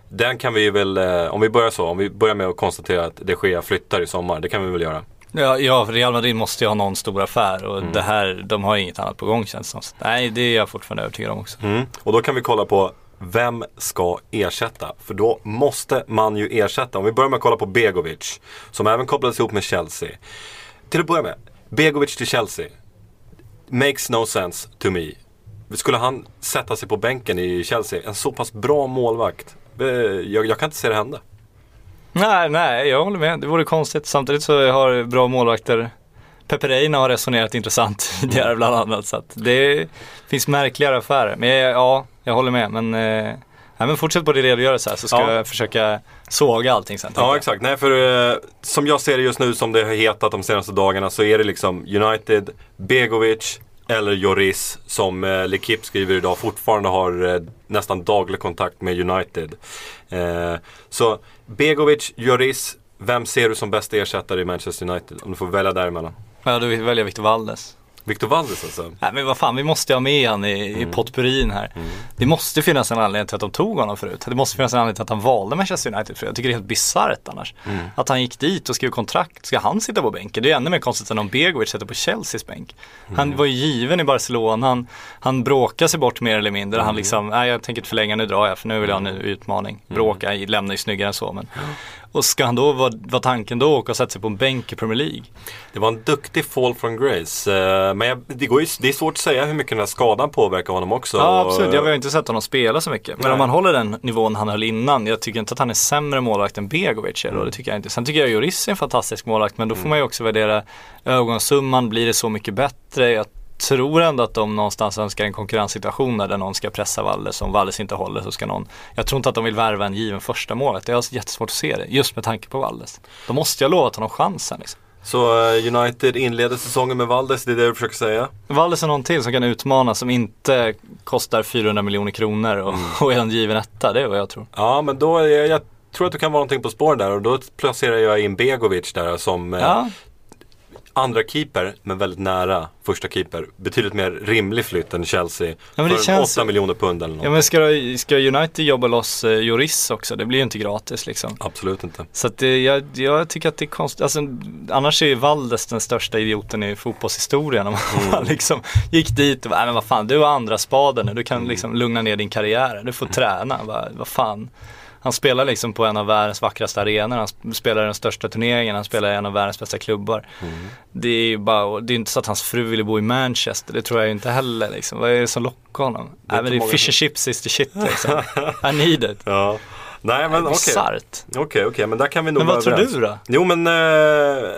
[SPEAKER 2] den kan vi väl, eh, om vi börjar så, om vi börjar med att konstatera att De Gea flyttar i sommar. Det kan vi väl göra.
[SPEAKER 3] Ja, ja, för Real Madrid måste ju ha någon stor affär och det här, de har inget annat på gång känns det som. Nej, det är jag fortfarande övertygad om också.
[SPEAKER 2] Mm. Och då kan vi kolla på vem ska ersätta? För då måste man ju ersätta. Om vi börjar med att kolla på Begovic. Som även kopplades ihop med Chelsea. Till att börja med. Begovic till Chelsea. Makes no sense to me. Skulle han sätta sig på bänken i Chelsea? En så pass bra målvakt. Eh, jag, jag kan inte se det hända.
[SPEAKER 3] Nej, nej, jag håller med. Det vore konstigt. Samtidigt så har bra målvakter Pepereina har resonerat intressant tidigare bland annat. Så att det finns märkligare affärer. Men ja, jag håller med. Men, eh, nej, men fortsätt på din redogörelse här så ska
[SPEAKER 2] Ja.
[SPEAKER 3] jag försöka såga allting sen.
[SPEAKER 2] Ja exakt. Nej för eh, som jag ser det just nu som det har hetat de senaste dagarna så är det liksom United, Begovic eller Joris som eh, L'Equipe skriver idag fortfarande har eh, nästan daglig kontakt med United. Eh, så Begovic, Joris, vem ser du som bästa ersättare i Manchester United? Om du får välja däremellan.
[SPEAKER 3] Ja, då väljer jag Victor Valdes.
[SPEAKER 2] Victor Valdes alltså.
[SPEAKER 3] Nej men vad fan, vi måste ha med han i, i potpurin här. Det måste finnas en anledning till att de tog honom förut. Det måste finnas en anledning till att han valde Manchester United förut. Jag tycker det är helt bisarrt annars. Att han gick dit och skrev kontrakt, ska han sitta på bänken? Det är ännu mer konstigt än om Begovic sätter på Chelseas bänk. Han var ju given i Barcelona, han, han bråkade sig bort mer eller mindre. Han liksom, nej jag tänker inte förlänga, nu drar jag för nu vill jag ha en ny utmaning. Bråka, lämnar ju snyggare än så men. Och ska han då, vad var tanken då, åka och sätta sig på en bänk i Premier League?
[SPEAKER 2] Det var en duktig fall from grace. Eh, Men jag, det, går ju, det är svårt att säga hur mycket den här skadan påverkar honom också.
[SPEAKER 3] Ja absolut, jag har inte sett honom spela så mycket. Men
[SPEAKER 2] Nej.
[SPEAKER 3] om man håller den nivån han höll innan, jag tycker inte att han är sämre målvakt än Begovic då, det tycker jag inte. Sen tycker jag Lloris är en fantastisk målvakt, men då får man ju också värdera ögonsumman, blir det så mycket bättre? Tror ändå att de någonstans önskar en konkurrenssituation där någon ska pressa Valles, om Valles inte håller så ska någon Jag tror inte att de vill värva en given första målet, jag har jättesvårt att se det, just med tanke på Valles. Då måste jag lova att honom chansen liksom.
[SPEAKER 2] Så eh, United inleder säsongen med Valdes, det är det du försöker säga?
[SPEAKER 3] Valles är någon till som kan utmana som inte kostar 400 miljoner kronor och, och är en given etta, det är vad jag tror.
[SPEAKER 2] Ja, men då, är jag, jag tror att du kan vara någonting på spåren där och då placerar jag in Begovic där som eh,
[SPEAKER 3] Ja,
[SPEAKER 2] andra keeper, men väldigt nära första keeper. Betydligt mer rimlig flytt än Chelsea.
[SPEAKER 3] det
[SPEAKER 2] för
[SPEAKER 3] känns-
[SPEAKER 2] 8 miljoner pund eller något.
[SPEAKER 3] Ja men ska, ska United jobba loss eh, Lloris också? Det blir ju inte gratis liksom.
[SPEAKER 2] Absolut inte.
[SPEAKER 3] Så att det, jag, jag tycker att det är konstigt. Alltså, annars är ju Valdes den största idioten i fotbollshistorien. Om man liksom gick dit och bara, "Nej, men vad fan, du har andra spaden nu. Du kan liksom lugna ner din karriär. Du får träna. Vad, vad fan. Han spelar liksom på en av världens vackraste arenor. Han sp- spelar i den största turneringen. Han spelar i en av världens bästa klubbar. Det är ju bara, det är inte så att hans fru ville bo i Manchester. Det tror jag inte heller liksom. Vad är det som lockar honom? Nej men det är
[SPEAKER 2] många
[SPEAKER 3] fish and chips is the shit liksom. I need it.
[SPEAKER 2] Ja. Nej men okej.
[SPEAKER 3] Bisarrt.
[SPEAKER 2] Okej, okej, men där kan vi nog
[SPEAKER 3] Men vad tror
[SPEAKER 2] överens.
[SPEAKER 3] du då?
[SPEAKER 2] Jo men eh,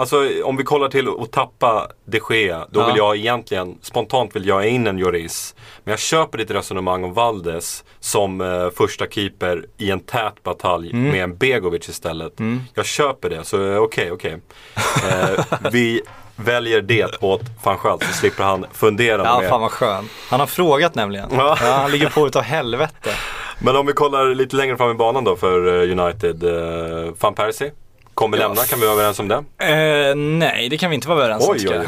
[SPEAKER 2] Alltså om vi kollar till att tappa de Gea, då
[SPEAKER 3] Ja.
[SPEAKER 2] vill jag egentligen, spontant vill jag in en Lloris. Men jag köper ditt resonemang om Valdes som eh, första keeper i en tät batalj
[SPEAKER 3] Mm.
[SPEAKER 2] med en Begovic istället. Jag köper det, så eh, okej, okej. Eh, vi väljer det åt van Schaal så slipper han fundera
[SPEAKER 3] Ja,
[SPEAKER 2] mer.
[SPEAKER 3] fan vad skön. Han har frågat nämligen.
[SPEAKER 2] Ja.
[SPEAKER 3] Ja, han ligger på utav helvete.
[SPEAKER 2] Men om vi kollar lite längre fram i banan då för eh, United. Eh, Van Persie kommer
[SPEAKER 3] Ja.
[SPEAKER 2] lämna, kan vi vara överens om det?
[SPEAKER 3] Eh, nej, det kan vi inte vara överens om.
[SPEAKER 2] Oj, oj, oj.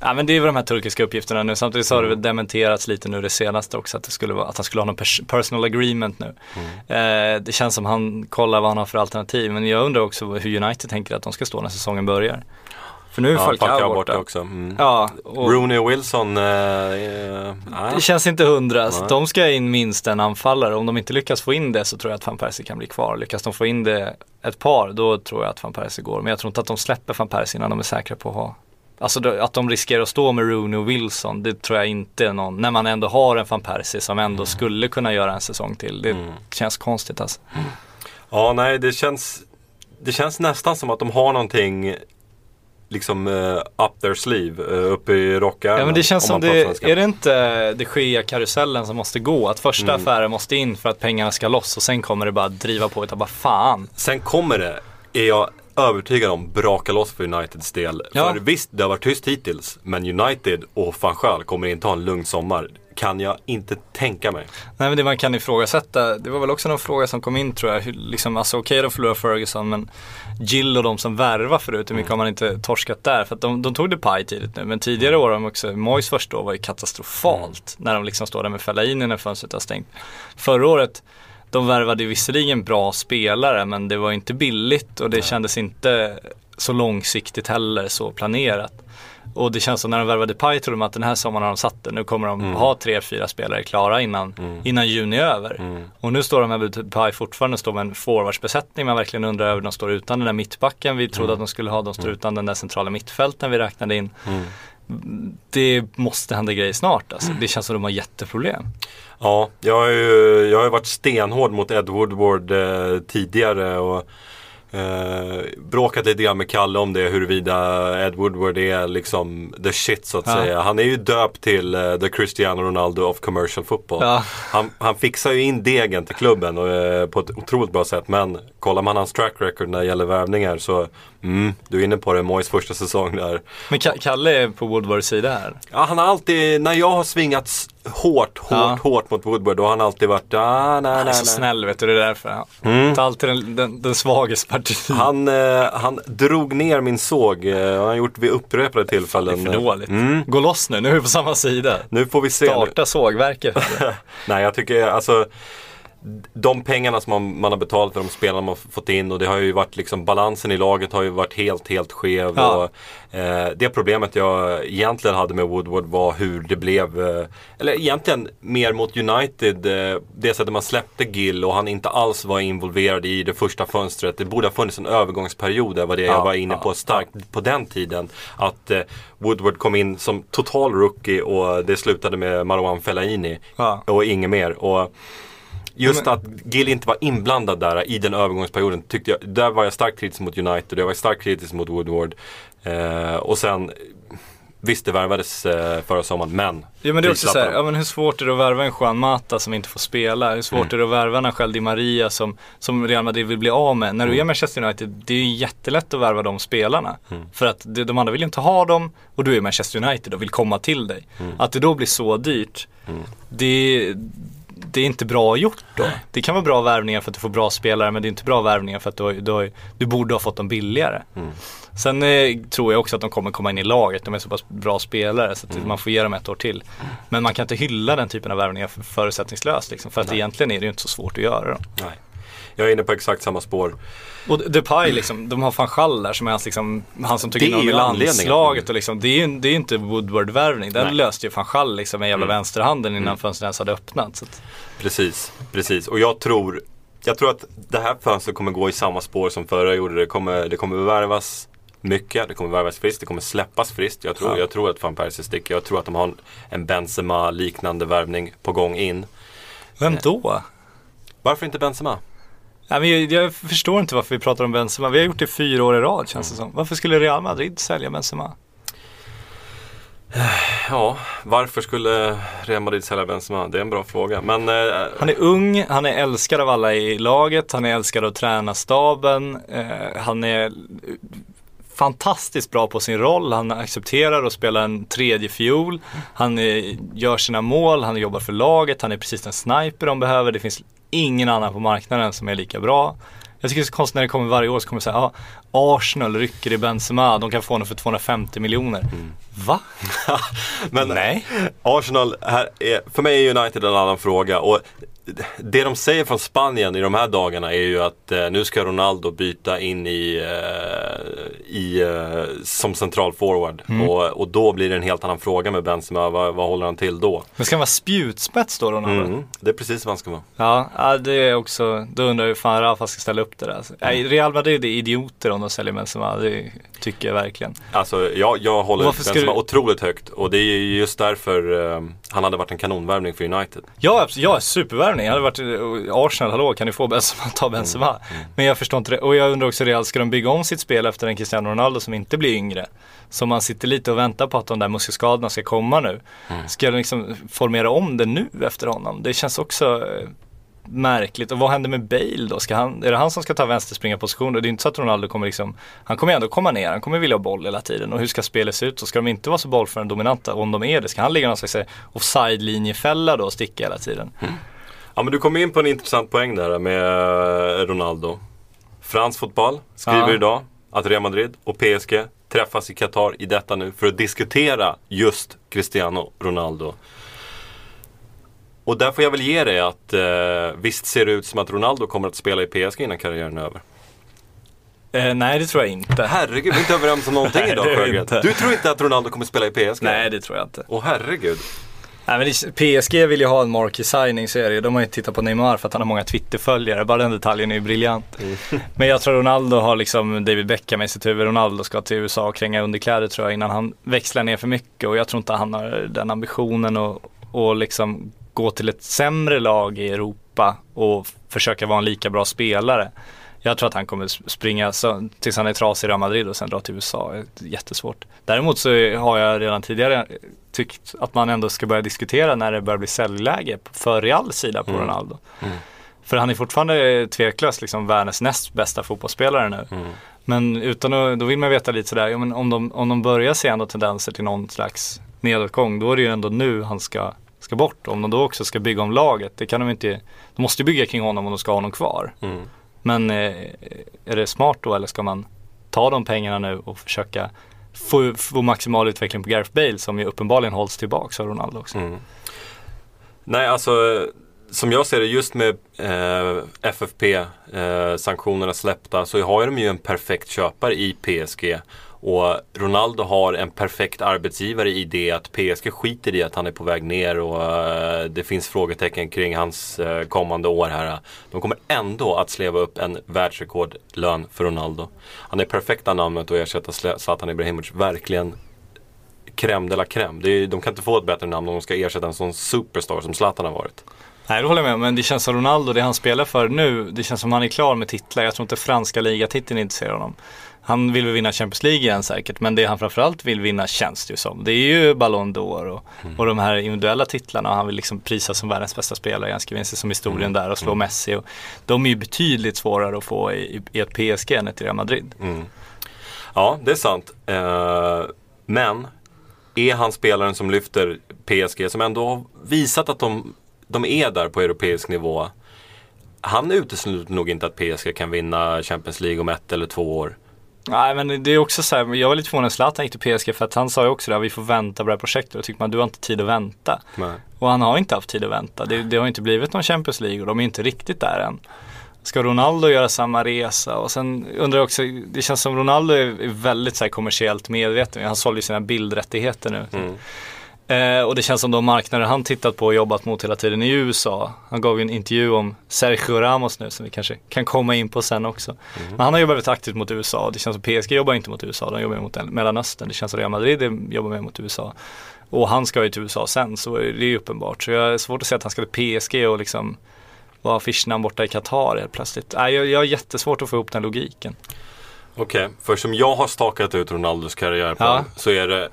[SPEAKER 3] Ja, men det är väl de här turkiska uppgifterna nu. Samtidigt så har
[SPEAKER 2] Mm.
[SPEAKER 3] det väl dementerats lite nu det senaste också att, det skulle vara, att han skulle ha någon pers- personal agreement nu.
[SPEAKER 2] Mm.
[SPEAKER 3] Eh, det känns som han kollar vad han har för alternativ. Men jag undrar också hur United tänker att de ska stå när säsongen börjar. För nu är
[SPEAKER 2] Ja,
[SPEAKER 3] Falcao
[SPEAKER 2] Falcao
[SPEAKER 3] borta.
[SPEAKER 2] borta också. Mm.
[SPEAKER 3] Ja, och
[SPEAKER 2] Rooney och Wilson, eh, eh,
[SPEAKER 3] det känns inte hundra. Så de ska in minst en anfallare. Om de inte lyckas få in det så tror jag att van Persie kan bli kvar. Lyckas de få in det ett par, då tror jag att van Persie går. Men jag tror inte att de släpper van Persie innan de är säkra på att ha Alltså att de riskerar att stå med Rooney och Wilson, det tror jag inte är någon, när man ändå har en van Persie som ändå skulle kunna göra en säsong till. Det känns konstigt alltså.
[SPEAKER 2] Ja, nej det känns, det känns nästan som att de har någonting liksom eh, up their sleeve, uh, uppe i rockärmen.
[SPEAKER 3] Ja men det känns
[SPEAKER 2] om
[SPEAKER 3] som det,
[SPEAKER 2] svenska.
[SPEAKER 3] är det inte de Gea karusellen som måste gå? Att första
[SPEAKER 2] Mm.
[SPEAKER 3] affären måste in för att pengarna ska loss och sen kommer det bara driva på utav bara fan.
[SPEAKER 2] Sen kommer det, är jag övertygad om, braka loss för Uniteds del.
[SPEAKER 3] Ja.
[SPEAKER 2] För visst, det har varit tyst hittills. Men United och van Schaal kommer inte ha en lugn sommar. Kan jag inte tänka mig.
[SPEAKER 3] Nej men det man kan ifrågasätta, det var väl också någon fråga som kom in tror jag, hur, liksom, alltså okej de förlorar Ferguson men Gill och de som värvar förut, hur mycket har man inte torskat där? För att de, de tog Depay tidigt nu, men tidigare år har de också, Moyes första år var ju katastrofalt när de liksom står där med Fellaini när fönstret har stängt. Förra året, de värvade visserligen bra spelare men det var inte billigt och det kändes inte så långsiktigt heller, så planerat. Och det känns som när de värvade Depay trodde man att den här sommaren har de satt det. Nu kommer de ha tre, fyra spelare klara innan, innan juni är över. Och nu står de här med Depay fortfarande står med en forwardsbesättning. Man verkligen undrar över de står utan den där mittbacken vi trodde att de skulle ha. De står utan den där centrala mittfälten vi räknade in. Det måste hända grejer snart alltså. Det känns som de har jätteproblem.
[SPEAKER 2] Ja, jag har ju, jag har varit stenhård mot Ed Woodward eh, tidigare och eh, bråkat lite grann med Kalle om det huruvida Ed Woodward är liksom the shit så att
[SPEAKER 3] Ja.
[SPEAKER 2] säga. Han är ju döpt till eh, the Cristiano Ronaldo of commercial football.
[SPEAKER 3] Ja.
[SPEAKER 2] Han, han fixar ju in degen till klubben och, eh, på ett otroligt bra sätt men kollar man hans track record när det gäller värvningar så mm, du är inne på det, Moyes första säsong där.
[SPEAKER 3] Men Ka- Kalle är på Woodwards sida här.
[SPEAKER 2] Ja, han har alltid, när jag har svingats hårt, hårt,
[SPEAKER 3] Ja.
[SPEAKER 2] hårt mot Woodward och han har alltid varit, ah, nej, nej,
[SPEAKER 3] så snäll vet du, det är därför. Han
[SPEAKER 2] Mm.
[SPEAKER 3] tar alltid den, den, den svages parti.
[SPEAKER 2] Han, eh, han drog ner min såg, eh, han har gjort vid upprepade
[SPEAKER 3] det är
[SPEAKER 2] tillfällen.
[SPEAKER 3] för dåligt.
[SPEAKER 2] Mm.
[SPEAKER 3] Gå loss nu, nu är vi på samma sida.
[SPEAKER 2] Nu får vi se. Nu.
[SPEAKER 3] Starta sågverket.
[SPEAKER 2] Nej, jag tycker alltså de pengarna som man, man har betalat för de spelarna man har fått in och det har ju varit liksom balansen i laget har ju varit helt, helt skev.
[SPEAKER 3] Ja.
[SPEAKER 2] Och, eh, det problemet jag egentligen hade med Woodward var hur det blev, eh, eller egentligen mer mot United, eh, det sättet man släppte Gill och han inte alls var involverad i det första fönstret. Det borde ha funnits en övergångsperiod, det var det jag
[SPEAKER 3] Ja,
[SPEAKER 2] var inne
[SPEAKER 3] ja,
[SPEAKER 2] på starkt på den tiden. Att eh, Woodward kom in som total rookie och det slutade med Marwan Fellaini och inget mer. Och just
[SPEAKER 3] Men-
[SPEAKER 2] att Gill inte var inblandad där i den övergångsperioden tyckte jag, där var jag starkt kritisk mot United, jag var starkt kritisk mot Woodward. Eh, och sen, visst det värvades eh, förra sommaren, men
[SPEAKER 3] Ja men det är också
[SPEAKER 2] prislappen.
[SPEAKER 3] såhär, ja men hur svårt är det att värva en Juan Mata som inte får spela? Hur svårt är det att värva en Angel Di Maria som, som Real Madrid vill bli av med? När du är Manchester United, det är ju jättelätt att värva de spelarna. För att det, de andra vill ju inte ha dem och du är Manchester United och vill komma till dig. Att det då blir så dyrt, det, det är inte bra gjort då. Det kan vara bra värvningar för att du får bra spelare men det är inte bra värvningar för att du, du, du borde ha fått dem billigare. Sen eh, tror jag också att de kommer komma in i laget. De är så pass bra spelare så att man får ge dem ett år till. Men man kan inte hylla den typen av värvningar för- förutsättningslöst. Liksom, för att egentligen är det ju inte så svårt att göra dem.
[SPEAKER 2] Nej. Jag är inne på exakt samma spår.
[SPEAKER 3] Och Depay liksom, de har Schall där som är hans, liksom, han som tog in honom i landslaget och liksom, det är ju det är inte Woodward-värvning. Den
[SPEAKER 2] Nej.
[SPEAKER 3] löste ju Schall liksom med jävla
[SPEAKER 2] Mm.
[SPEAKER 3] vänsterhanden innan fönstret ens hade öppnat. Att,
[SPEAKER 2] Precis, precis. Och jag tror, jag tror att det här fönstret kommer gå i samma spår som förra gjorde. Det kommer, det kommer värvas mycket, det kommer värvas friskt, det kommer släppas friskt. Jag tror,
[SPEAKER 3] Ja.
[SPEAKER 2] jag tror att van Persie sticker. Jag tror att de har en, en Benzema-liknande värvning på gång in.
[SPEAKER 3] vem då?
[SPEAKER 2] Varför inte Benzema?
[SPEAKER 3] Nej, men jag, förstår inte varför vi pratar om Benzema. Vi har gjort det fyra år i rad känns det som. Varför skulle Real Madrid sälja Benzema?
[SPEAKER 2] Ja, varför skulle Real Madrid sälja Benzema? Det är en bra fråga. Men eh,
[SPEAKER 3] Han är ung, han är älskad av alla i laget, han är älskad av tränarstaben, eh, han är fantastiskt bra på sin roll, han accepterar att spela en tredje fiol, han eh, gör sina mål, han jobbar för laget, han är precis den sniper de behöver, det finns ingen annan på marknaden som är lika bra. Jag tycker när det kommer varje år så kommer säga, ja, Arsenal rycker i Benzema, de kan få honom för 250 miljoner. Va?
[SPEAKER 2] Men
[SPEAKER 3] Nej.
[SPEAKER 2] Arsenal, här är, för mig är United en annan fråga. Och det de säger från Spanien i de här dagarna är ju att eh, nu ska Ronaldo byta in i, eh, i eh, som central forward. Och, och då blir det en helt annan fråga med Benzema. Vad, vad håller han till då?
[SPEAKER 3] Men ska han vara spjutspets då Ronaldo?
[SPEAKER 2] Mm, det är precis vad han ska vara.
[SPEAKER 3] Ja, det är också, då undrar jag hur fan Rafa ska ställa upp det där. Alltså, nej, Real Madrid är idioter om de säljer Benzema, det tycker jag verkligen.
[SPEAKER 2] Alltså jag, jag håller Benzema
[SPEAKER 3] du-
[SPEAKER 2] otroligt högt. Och det är ju just därför eh, han hade varit en kanonvärvning för United.
[SPEAKER 3] Ja, abs- ja supervärvning. Jag hade varit i Arsenal, hallå kan ni få Benzema, ta Benzema. Men jag förstår inte det. Och jag undrar också Real, ska de bygga om sitt spel efter en Cristiano Ronaldo som inte blir yngre? Så man sitter lite och väntar på att de där muskelskadorna ska komma nu. Ska de liksom formera om det nu efter honom? Det känns också eh, märkligt. Och vad händer med Bale då? Ska han, är det han som ska ta vänsterspringarposition? Och det är inte så att Ronaldo kommer liksom, han kommer ändå komma ner, han kommer vilja ha boll hela tiden. Och hur ska spelet se ut? Så ska de inte vara så bollförande dominanta. Och om de är det, ska han ligga någon slags eh, offside-linjefälla då och sticka hela tiden?
[SPEAKER 2] Ja men du kom in på en intressant poäng där med eh, Ronaldo. Fransk fotboll skriver
[SPEAKER 3] Ja.
[SPEAKER 2] idag att Real Madrid och PSG träffas i Qatar i detta nu för att diskutera just Cristiano Ronaldo. Och där får jag väl ge dig att eh, visst ser det ut som att Ronaldo kommer att spela i PSG innan karriären är över.
[SPEAKER 3] Eh, nej, det tror jag inte.
[SPEAKER 2] Herregud, vi är inte överens om någonting
[SPEAKER 3] Nej,
[SPEAKER 2] idag Sjögren. Du tror inte att Ronaldo kommer spela i PSG?
[SPEAKER 3] Nej, det tror jag inte.
[SPEAKER 2] Åh herregud.
[SPEAKER 3] Nej, men PSG vill ju ha en marquee signing så är det ju. De har ju tittat på Neymar för att han har många Twitterföljare. Bara den detaljen är ju briljant. Men jag tror Ronaldo har liksom David Beckham i sitt huvud. Ronaldo ska till USA och kränga underkläder tror jag innan han växlar ner för mycket. Och jag tror inte han har den ambitionen och, och liksom gå till ett sämre lag i Europa och försöka vara en lika bra spelare. Jag tror att han kommer springa så, tills han är trasig i Real Madrid och sen dra till USA. Jättesvårt. Däremot så har jag redan tidigare tyckt att man ändå ska börja diskutera när det börjar bli säljläge för Reals sida på Ronaldo. För han är fortfarande tveklöst liksom världens näst bästa fotbollsspelare nu. Men utan att, då vill man veta lite sådär, ja, men om, de, om de börjar se ändå tendenser till någon slags nedåtgång, då är det ju ändå nu han ska ska bort. Om de då också ska bygga om laget, det kan de inte, de måste ju bygga kring honom om de ska ha honom kvar.
[SPEAKER 2] Mm.
[SPEAKER 3] Men eh, är det smart då eller ska man ta de pengarna nu och försöka få, få maximal utveckling på Gareth Bale som ju uppenbarligen hålls tillbaka av Ronaldo också.
[SPEAKER 2] Mm. Nej, alltså som jag ser det just med eh, FFP-sanktionerna eh, släppta så har de ju en perfekt köpare i PSG. Och Ronaldo har en perfekt arbetsgivare i det att PSG skiter i att han är på väg ner och eh, det finns frågetecken kring hans eh, kommande år här. De kommer ändå att sleva upp en världsrekordlön för Ronaldo. Han är perfekta namnet att ersätta Zlatan Ibrahimovic. Verkligen crème de la crème. Det är, de kan inte få ett bättre namn om de ska ersätta en sån superstar som Zlatan har varit.
[SPEAKER 3] Nej, det håller jag med om. Men det känns som Ronaldo, det han spelar för nu, det känns som han är klar med titlar. Jag tror inte franska ligatiteln intresserar honom. Han vill väl vinna Champions League igen säkert, men det han framförallt vill vinna känns det ju som. Det är ju Ballon d'Or och, och de här individuella titlarna. Han vill liksom prisas som världens bästa spelare. Han skriver in sig som historien där och slå Messi. Och de är ju betydligt svårare att få i, i ett PSG än ett Real Madrid.
[SPEAKER 2] Ja, det är sant. Eh, men är han spelaren som lyfter PSG, som ändå har visat att de, de är där på europeisk nivå. Han utesluter nog inte att PSG kan vinna Champions League om ett eller två år.
[SPEAKER 3] Nej men det är också så här, jag var lite förvånad när Zlatan gick till PSG för att han sa ju också det, vi får vänta på det här projektet. Och tycker man, du har inte tid att vänta.
[SPEAKER 2] Nej.
[SPEAKER 3] Och han har inte haft tid att vänta. Det, det har inte blivit någon Champions League och de är inte riktigt där än. Ska Ronaldo göra samma resa? Och sen undrar jag också, det känns som Ronaldo är väldigt så här kommersiellt medveten. Han sålde ju sina bildrättigheter nu. Eh, och det känns som de marknader han tittat på och jobbat mot hela tiden i USA. Han gav ju en intervju om Sergio Ramos nu som vi kanske kan komma in på sen också. Men han har jobbat väldigt aktivt mot USA och det känns som PSG jobbar inte mot USA, de jobbar mot Mellanöstern. Det känns som Real Madrid jobbar mer mot USA. Och han ska ju till USA sen så det är ju uppenbart. Så jag är svårt att säga att han ska till PSG och liksom vara affischnamn borta i Qatar helt plötsligt. Nej, jag, jag har jättesvårt att få ihop den logiken.
[SPEAKER 2] Okej, för som jag har stakat ut Ronaldos karriärplan
[SPEAKER 3] Ja.
[SPEAKER 2] så är det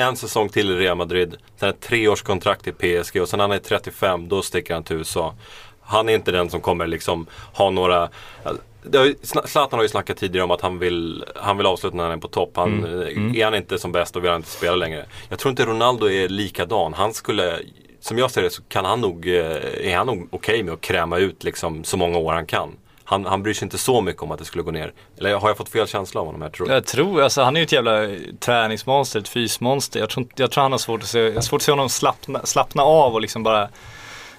[SPEAKER 2] en säsong till i Real Madrid, sen ett treårskontrakt i PSG och sen när han är 35 då sticker han till USA. Han är inte den som kommer liksom ha några Zlatan har ju snackat tidigare om att han vill, han vill avsluta när han är på topp. Han, Är han inte som bäst och vill han inte spela längre. Jag tror inte Ronaldo är likadan. Han skulle, som jag ser det så kan han nog, eh, är han nog okej med att kräma ut liksom så många år han kan. Han, han bryr sig inte så mycket om att det skulle gå ner. Eller har jag fått fel känsla av honom här tror jag?
[SPEAKER 3] Jag tror, alltså han är ju ett jävla träningsmonster, ett fysmonster. Jag tror, jag tror han har svårt att se, jag har svårt att se honom slappna, slappna av och liksom bara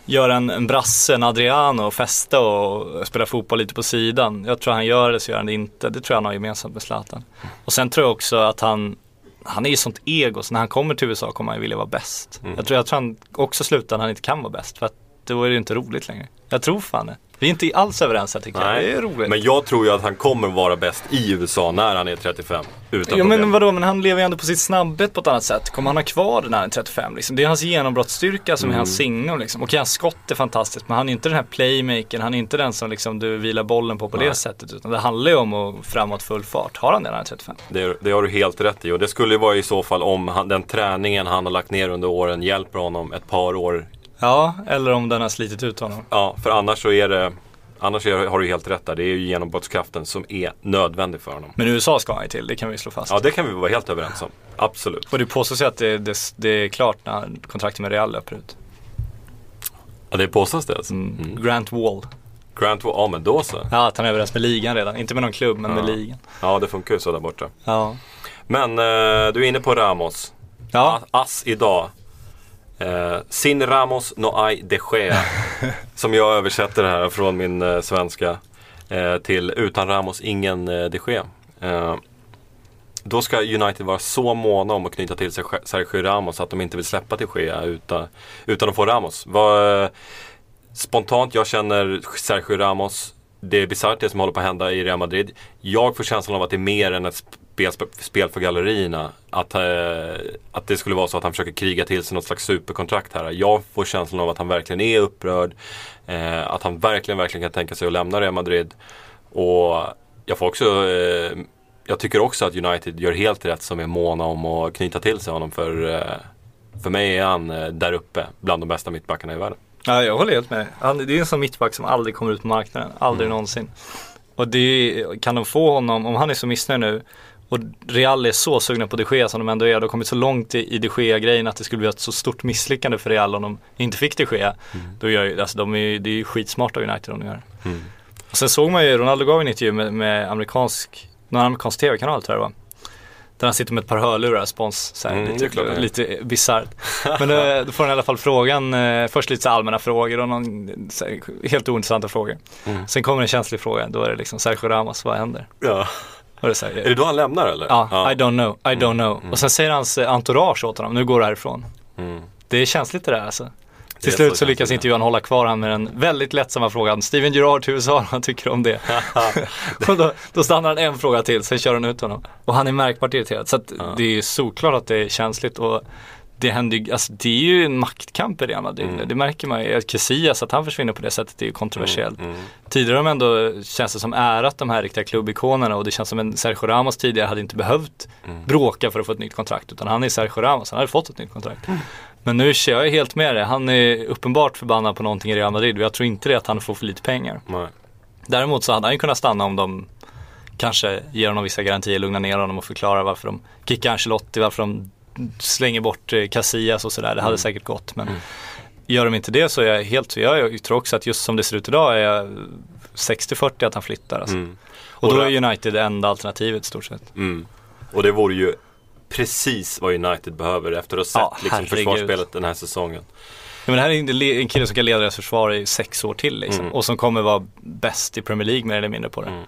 [SPEAKER 3] göra en, en brasse, en Adriano och festa och spela fotboll lite på sidan. Jag tror han gör det så gör han det inte. Det tror jag han har gemensamt med Zlatan. Och sen tror jag också att han han är ju sånt ego, så när han kommer till USA kommer han ju vilja vara bäst. Jag, tror, jag tror han också slutar när han inte kan vara bäst, för att då är det inte roligt längre. Jag tror fan det. Vi är inte alls överens här tycker jag. Det är roligt.
[SPEAKER 2] Men jag tror ju att han kommer vara bäst i USA när han är 35. Utan
[SPEAKER 3] Ja men vadå, men han lever ju ändå på sitt snabbhet på ett annat sätt. Kommer han ha kvar det när han är 35 liksom? Det är hans genombrottsstyrka som är hans signum liksom. Okej, hans skott är fantastiskt, men han är inte den här playmakern, han är inte den som liksom du vilar bollen på på det sättet. Utan det handlar ju om att framåt full fart. Har han det när han är 35?
[SPEAKER 2] Det, det har du helt rätt i och det skulle ju vara i så fall om han, den träningen han har lagt ner under åren hjälper honom ett par år.
[SPEAKER 3] Ja, eller om den har slitit ut honom.
[SPEAKER 2] Ja, för annars så är det Annars har du helt rätt där. Det är ju genombrottskraften som är nödvändig för honom.
[SPEAKER 3] Men USA ska han ju till, det kan vi slå fast.
[SPEAKER 2] Ja, det kan vi vara helt överens om. Absolut.
[SPEAKER 3] Och det påstås ju att det, det, det är klart när kontraktet med Real löper ut.
[SPEAKER 2] Ja, det påstås det alltså.
[SPEAKER 3] Mm. Grant Wall.
[SPEAKER 2] Grant, ja men då så.
[SPEAKER 3] Ja, att han är överens med ligan redan. Inte med någon klubb, men med ligan.
[SPEAKER 2] Ja, det funkar ju så där borta.
[SPEAKER 3] Ja.
[SPEAKER 2] Men eh, du är inne på Ramos.
[SPEAKER 3] Ja,
[SPEAKER 2] Ass idag. Eh, sin Ramos no ay de Gea. som jag översätter här från min eh, svenska. Eh, till utan Ramos ingen eh, de Gea. Eh, då ska United vara så måna om att knyta till sig Sergio Ramos att de inte vill släppa till Gea utan, utan att få Ramos. Vad, eh, spontant, jag känner Sergio Ramos. Det är bisarrt det som håller på att hända i Real Madrid. Jag får känslan av att det är mer än ett spel, spel för gallerierna. Att, eh, att det skulle vara så att han försöker kriga till sig något slags superkontrakt här. Jag får känslan av att han verkligen är upprörd. Eh, att han verkligen, verkligen kan tänka sig att lämna Real Madrid. Och jag får också eh, jag tycker också att United gör helt rätt som är måna om att knyta till sig honom. För, eh, för mig är han eh, där uppe bland de bästa mittbackarna i världen.
[SPEAKER 3] Ja, jag håller helt med. Han, det är en sån mittback som aldrig kommer ut på marknaden. Aldrig någonsin. Och det kan de få honom, om han är så missnöjd nu och Real är så sugna på de Gea som de ändå är. De har kommit så långt i, i de Gea-grejen att det skulle bli ett så stort misslyckande för Real om de inte fick de Gea. Då gör alltså de är, det är ju skitsmarta av United om de gör det.
[SPEAKER 2] Mm.
[SPEAKER 3] Och sen såg man ju, Ronaldo gav en intervju med, med amerikansk, någon amerikansk tv-kanal tror jag det var. Där han sitter med ett par hörlurar, spons, så här,
[SPEAKER 2] Mm, är klart
[SPEAKER 3] lite, lite bisarrt. Men eh, då får han i alla fall frågan, eh, först lite allmänna frågor och någon här, helt ointressanta frågor.
[SPEAKER 2] Mm.
[SPEAKER 3] Sen kommer en känslig fråga, då är det liksom Sergio Ramos, vad händer?
[SPEAKER 2] Ja.
[SPEAKER 3] Och det är,
[SPEAKER 2] Är det då han lämnar eller?
[SPEAKER 3] Ja, I don't know, I don't know. Och sen säger hans eh, entourage åt honom, nu går du härifrån.
[SPEAKER 2] Mm.
[SPEAKER 3] Det är känsligt det där alltså.
[SPEAKER 2] Det
[SPEAKER 3] Till slut
[SPEAKER 2] så
[SPEAKER 3] så lyckas intervjuaren hålla kvar han med den väldigt lättsamma frågan. Steven Gerrard till USA, vad han tycker om det. och då, då stannar han en fråga till, sen kör han ut honom. Och han är märkbart irriterad. Så att det är såklart att det är känsligt. Och det händer alltså det är ju en maktkamp i Real Madrid.
[SPEAKER 2] Mm.
[SPEAKER 3] Det märker man ju. Casillas, att han försvinner på det sättet, det är ju kontroversiellt.
[SPEAKER 2] Mm.
[SPEAKER 3] Tidigare har de ändå, känns det som, ärat de här riktiga klubbikonerna och det känns som en Sergio Ramos tidigare hade inte behövt
[SPEAKER 2] Mm.
[SPEAKER 3] bråka för att få ett nytt kontrakt. Utan han är Sergio Ramos, han hade fått ett nytt kontrakt. Men nu kör jag helt med det. Han är uppenbart förbannad på någonting i Real Madrid och jag tror inte det att han får för lite pengar.
[SPEAKER 2] Nej.
[SPEAKER 3] Däremot så hade han ju kunnat stanna om de kanske ger honom vissa garantier, lugnar ner honom och förklarar varför de kickar Ancelotti, varför de slänger bort eh, Casillas och sådär. Det hade säkert gått. Men gör de inte det så är jag helt, jag, tror också att just som det ser ut idag är jag 60-40 att han flyttar. Alltså.
[SPEAKER 2] Mm.
[SPEAKER 3] Och då
[SPEAKER 2] Och
[SPEAKER 3] är
[SPEAKER 2] det-
[SPEAKER 3] United det enda alternativet i stort sett.
[SPEAKER 2] Mm. Och det vore ju precis vad United behöver efter att ha sett
[SPEAKER 3] Ja,
[SPEAKER 2] liksom, försvarsspelet den här säsongen.
[SPEAKER 3] Ja, men det här är en le- en kille som kan leda deras försvar i sex år till liksom.
[SPEAKER 2] Mm.
[SPEAKER 3] Och som kommer vara bäst i Premier League mer eller mindre på det.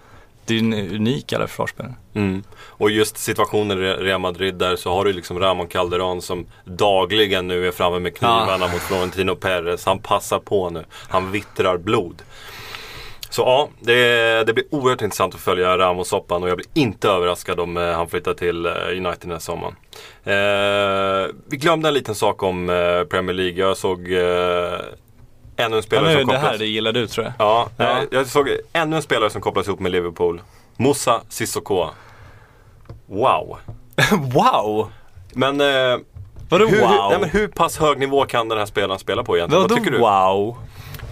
[SPEAKER 3] Det är en unik alla försvarsspelare.
[SPEAKER 2] Mm. Och just situationen i Real Madrid där så har du liksom Ramon Calderon som dagligen nu är framme med knivarna mot Florentino Perez. Han passar på nu. Han vittrar blod. Så ja, det, det blir oerhört intressant att följa Ramos-soppan och jag blir inte överraskad om eh, han flyttar till eh, United den här sommaren. Eh, vi glömde en liten sak om eh, Premier League. Jag såg eh, ännu en
[SPEAKER 3] Ja,
[SPEAKER 2] spelare
[SPEAKER 3] nu,
[SPEAKER 2] som
[SPEAKER 3] det här
[SPEAKER 2] kopplas...
[SPEAKER 3] det gillar du tror jag.
[SPEAKER 2] Ja,
[SPEAKER 3] Ja.
[SPEAKER 2] jag såg ännu en spelare som kopplas ihop med Liverpool. Moussa Sissoko. Wow.
[SPEAKER 3] wow!
[SPEAKER 2] Men, eh,
[SPEAKER 3] Vadå
[SPEAKER 2] hur,
[SPEAKER 3] wow?
[SPEAKER 2] hur, nej, men hur pass hög nivå kan den här spelaren spela på egentligen?
[SPEAKER 3] Vadå
[SPEAKER 2] Vad tycker du?
[SPEAKER 3] wow?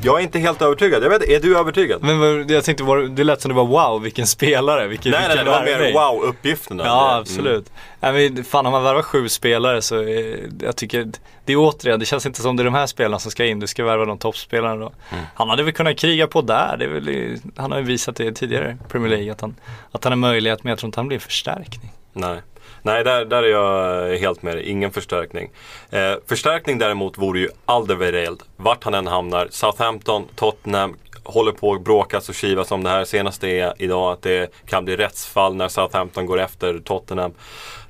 [SPEAKER 2] Jag är inte helt övertygad. Jag vet är du övertygad?
[SPEAKER 3] Men jag tänkte, var, det lät som det var wow, vilken spelare, vilken,
[SPEAKER 2] nej, nej,
[SPEAKER 3] vilken
[SPEAKER 2] det var mer
[SPEAKER 3] värvning.
[SPEAKER 2] wow-uppgifterna.
[SPEAKER 3] Ja,
[SPEAKER 2] Det-
[SPEAKER 3] absolut. Nej, men fan, har man värvat sju spelare så eh, jag tycker, det är återigen, det känns inte som det är de här spelarna som ska in. Du ska värva de toppspelarna då.
[SPEAKER 2] Mm.
[SPEAKER 3] Han hade väl kunnat kriga på där. Det väl, han har ju visat det tidigare i Premier League att han, att han har möjlighet, men jag tror inte han blir en förstärkning.
[SPEAKER 2] Nej, Nej där, där är jag helt med dig. Ingen förstärkning. Eh, förstärkning däremot vore ju Alderweireld. Vart han än hamnar. Southampton, Tottenham håller på att bråkas och kivas om det här. Senaste är idag att det kan bli rättsfall när Southampton går efter Tottenham.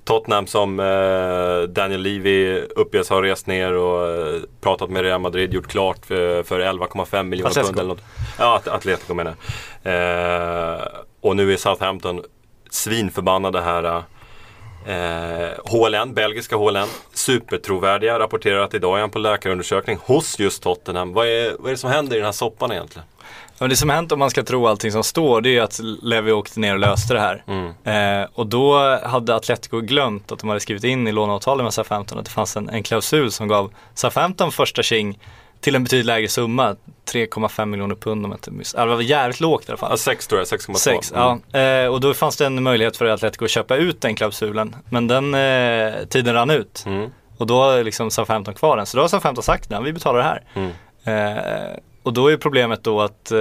[SPEAKER 2] Tottenham som eh, Daniel Levy uppges ha rest ner och eh, pratat med Real Madrid, gjort klart för, för 11,5 miljoner pund eller något. Ja, At- Atletico menar jag. eh, Och nu är Southampton svinförbannade här. Eh, HLN, belgiska HLN, supertrovärdiga, rapporterar att idag är han på läkarundersökning hos just Tottenham. Vad är, vad är det som händer i den här soppan egentligen?
[SPEAKER 3] Men det som hänt om man ska tro allting som står det är ju att Levi åkte ner och löste det här.
[SPEAKER 2] Mm.
[SPEAKER 3] Eh, och då hade Atletico glömt att de hade skrivit in i låneavtalet med Southampton att det fanns en, en klausul som gav Southampton första tjing till en betydligt lägre summa. 3,5 miljoner pund om jag inte miss. Ja, Det var jävligt lågt i alla fall.
[SPEAKER 2] Ja, 6 tror jag, 6,2.
[SPEAKER 3] Sex,
[SPEAKER 2] Mm.
[SPEAKER 3] ja. Eh, och då fanns det en möjlighet för Atletico att köpa ut den klausulen. Men den eh, tiden rann ut.
[SPEAKER 2] Mm.
[SPEAKER 3] Och då har liksom Southampton kvar den. Så då har Southampton sagt, nej vi betalar det här.
[SPEAKER 2] Mm.
[SPEAKER 3] Eh, och då är problemet då att eh,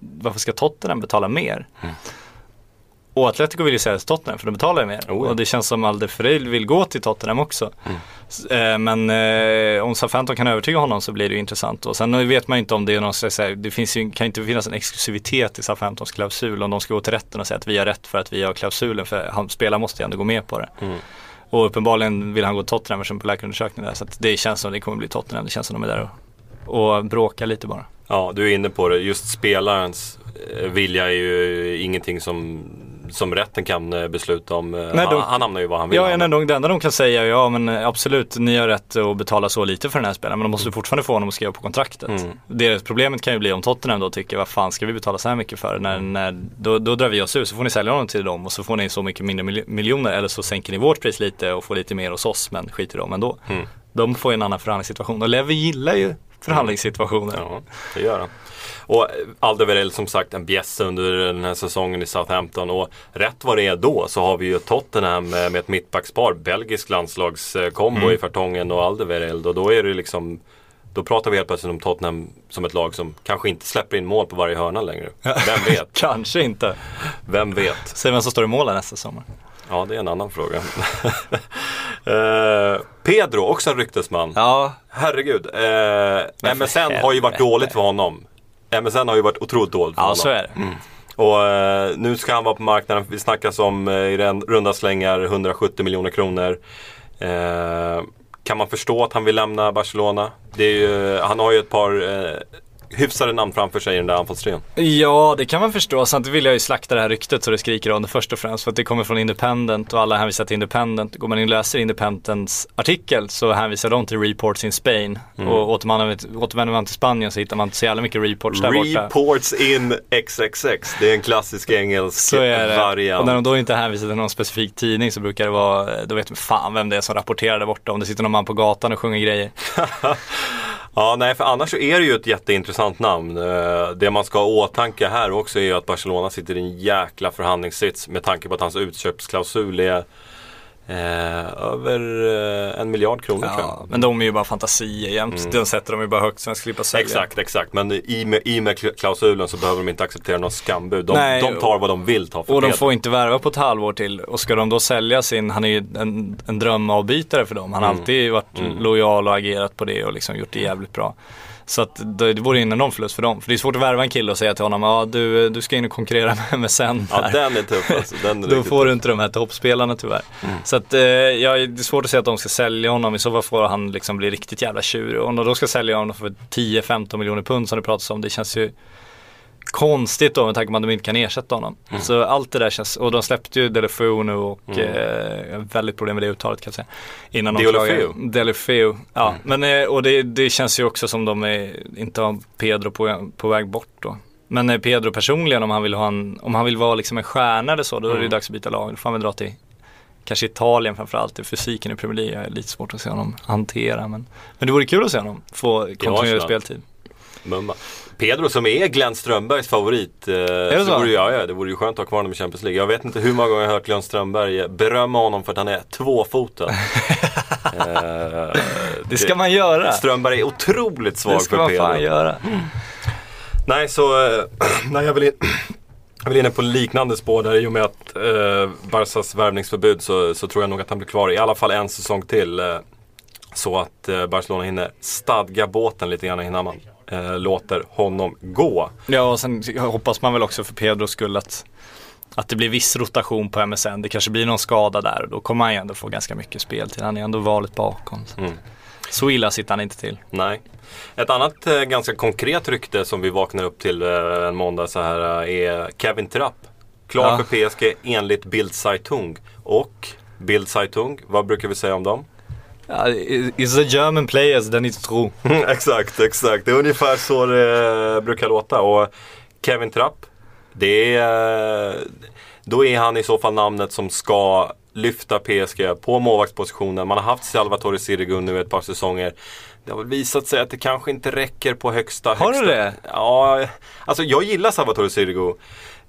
[SPEAKER 3] varför ska Tottenham betala mer?
[SPEAKER 2] Mm.
[SPEAKER 3] Och Atletico vill ju sälja till Tottenham för de betalar ju mer.
[SPEAKER 2] Oh ja. Mm.
[SPEAKER 3] Och det känns som Alderferil vill gå till Tottenham också. S- Eh, men eh, om Southampton kan övertyga honom så blir det ju intressant. Och sen vet man ju inte om det är någon slags, det finns ju, kan inte finnas en exklusivitet i Southamptons klausul. Om de ska gå till rätten och säga att vi har rätt för att vi har klausulen. För han, spelaren måste ju ändå gå med på det.
[SPEAKER 2] Mm.
[SPEAKER 3] Och uppenbarligen vill han gå till Tottenham eftersom på läkarundersökningen där. Så det känns som det kommer bli Tottenham. Det känns som de är där och, och bråkar lite bara.
[SPEAKER 2] Ja, du är inne på det. Just spelarens eh, vilja är ju ingenting som, som rätten kan eh, besluta om. Eh,
[SPEAKER 3] Nej, de-
[SPEAKER 2] han hamnar ju var han vill
[SPEAKER 3] Ja, en enda, det enda de kan säga är ja men eh, absolut, ni har rätt att betala så lite för den här spelaren men de måste fortfarande få honom att skriva på kontraktet.
[SPEAKER 2] Mm.
[SPEAKER 3] Det problemet kan ju bli om Tottenham då tycker vad fan ska vi betala så här mycket för? När, när, då, då drar vi oss ur så får ni sälja honom till dem och så får ni så mycket mindre mil- miljoner eller så sänker ni vårt pris lite och får lite mer hos oss men skit i dem ändå.
[SPEAKER 2] Mm.
[SPEAKER 3] De får ju en annan förhandlingssituation och Levi gillar ju förhandlingssituationer.
[SPEAKER 2] Ja, det gör han. Och eh, Alderweireld som sagt en bjässe under den här säsongen i Southampton. Och rätt vad det är då så har vi ju Tottenham med, med ett mittbackspar. Belgisk landslagskombo
[SPEAKER 3] Mm.
[SPEAKER 2] i Fartongen och Alderweireld. Och då är det liksom då pratar vi helt plötsligt om Tottenham som ett lag som kanske inte släpper in mål på varje hörna längre. Vem vet?
[SPEAKER 3] Kanske inte.
[SPEAKER 2] Vem vet?
[SPEAKER 3] Säg vem som står i mål nästa sommar.
[SPEAKER 2] Ja, det är en annan fråga. Eh, Pedro, också en ryktesman.
[SPEAKER 3] Ja,
[SPEAKER 2] Herregud. Eh, MSN har ju varit dåligt för honom. MSN har ju varit otroligt dåligt för
[SPEAKER 3] ja
[SPEAKER 2] honom.
[SPEAKER 3] så är det.
[SPEAKER 2] Och eh, nu ska han vara på marknaden. Vi snackas om eh, i den runda slängar 170 miljoner kronor. Eh, kan man förstå att han vill lämna Barcelona? Ju, han har ju ett par hyfsade namn framför sig i den där anfallstrion.
[SPEAKER 3] Ja, det kan man förstå. Samtidigt vill jag ju slakta det här ryktet så det skriker om det först och främst. För att det kommer från Independent och alla hänvisar till Independent. Går man in och läser Independents artikel så hänvisar de till reports in Spain. Och återvänder man till Spanien så hittar man inte så jävla mycket reports där borta.
[SPEAKER 2] Reports in XXX. Det är en klassisk engelsk
[SPEAKER 3] Så är det.
[SPEAKER 2] variant.
[SPEAKER 3] Och när de då inte hänvisar till någon specifik tidning så brukar det vara, då vet man fan vem det är som rapporterar där borta. Om det sitter någon man på gatan och sjunger grejer.
[SPEAKER 2] Ja, nej, för annars så är det ju ett jätteintressant namn. Eh, det man ska ha i åtanke här också är ju att Barcelona sitter i en jäkla förhandlingssits med tanke på att hans utköpsklausul är eh, över eh, en miljard kronor tror
[SPEAKER 3] Ja,
[SPEAKER 2] jag.
[SPEAKER 3] men de är ju bara fantasier jämt. Den sätter de ju bara högt de slipper sälja.
[SPEAKER 2] Exakt, exakt. Men i med, i med kl- klausulen så behöver de inte acceptera något skambud. De,
[SPEAKER 3] Nej,
[SPEAKER 2] de tar vad de vill ta för
[SPEAKER 3] Och de får inte värva på ett halvår till. Och ska de då sälja sin, han är ju en, en drömavbytare för dem. Han har
[SPEAKER 2] Mm.
[SPEAKER 3] alltid varit lojal och agerat på det och liksom gjort det jävligt bra. Så att det, det vore en enorm förlust för dem. För det är svårt att värva en kille och säga till honom, ja du, du ska in och konkurrera med mig sen.
[SPEAKER 2] Ja,
[SPEAKER 3] här."
[SPEAKER 2] den är tuff alltså. Den är
[SPEAKER 3] Då får du
[SPEAKER 2] tuff.
[SPEAKER 3] inte de här toppspelarna tyvärr.
[SPEAKER 2] Mm.
[SPEAKER 3] Så att, eh, ja, det är svårt att säga att de ska sälja honom. I så fall får han liksom bli riktigt jävla tjurig. Och om de då ska sälja honom för 10-15 miljoner pund som det pratas om. Det känns ju konstigt då med tanke på att de inte kan ersätta honom.
[SPEAKER 2] Mm.
[SPEAKER 3] Så allt det där känns, och de släppte ju Delefeu nu och eh, jag har väldigt problem med det uttalet kan jag säga. Innan de Delefeu, ja.
[SPEAKER 2] Mm.
[SPEAKER 3] Men, eh, och det, det känns ju också som de är, inte har Pedro på, på väg bort då. Men eh, Pedro personligen om han vill ha en, om han vill vara liksom en stjärna eller så, då är det
[SPEAKER 2] Mm.
[SPEAKER 3] dags att byta lag. Då får han väl dra till Kanske Italien framförallt, fysiken i Premier League är lite svårt att se honom hantera men, men det vore kul att se honom få kontinuerlig speltid.
[SPEAKER 2] Mumma. Pedro som är Glenn Strömbergs favorit. Eh,
[SPEAKER 3] det så?
[SPEAKER 2] Vore, ju- ja, ja, det vore ju skönt att ha kvar honom i Champions League. Jag vet inte hur många gånger jag har hört Glenn Strömberg berömma honom för att han är tvåfotad. eh,
[SPEAKER 3] Det ska man göra.
[SPEAKER 2] Strömberg är otroligt svag
[SPEAKER 3] Det ska
[SPEAKER 2] för
[SPEAKER 3] man fan
[SPEAKER 2] Pedro.
[SPEAKER 3] göra.
[SPEAKER 2] Nej, så eh, nej, jag, vill in, jag vill inne på liknande spår där i och med att eh, Barsas värvningsförbud så, så tror jag nog att han blir kvar i alla fall en säsong till. Eh, så att eh, Barcelona hinner stadga båten lite grann innan man eh, låter honom gå.
[SPEAKER 3] Ja och sen hoppas man väl också för Pedros skull att att det blir viss rotation på MSN. Det kanske blir någon skada där och då kommer han ju ändå få ganska mycket speltid. Han är ändå valet bakom. Så,
[SPEAKER 2] Mm.
[SPEAKER 3] så illa sitter han inte till.
[SPEAKER 2] Nej. Ett annat eh, ganska konkret rykte som vi vaknar upp till eh, en måndag så här eh, är Kevin Trapp. Klar
[SPEAKER 3] Ja.
[SPEAKER 2] för PSG enligt Bild Zeitung. Och Bild Zeitung, vad brukar vi säga om dem?
[SPEAKER 3] Is the German players, then it's true.
[SPEAKER 2] exakt, exakt. Det är ungefär så det brukar låta. Och Kevin Trapp, det är, då är han i så fall namnet som ska lyfta PSG på målvaktspositionen. Man har haft Salvatore Sirigu nu ett par säsonger. Det har väl visat sig att det kanske inte räcker på högsta
[SPEAKER 3] Har du
[SPEAKER 2] högsta.
[SPEAKER 3] det?
[SPEAKER 2] Ja, alltså jag gillar Salvatore Sirigu.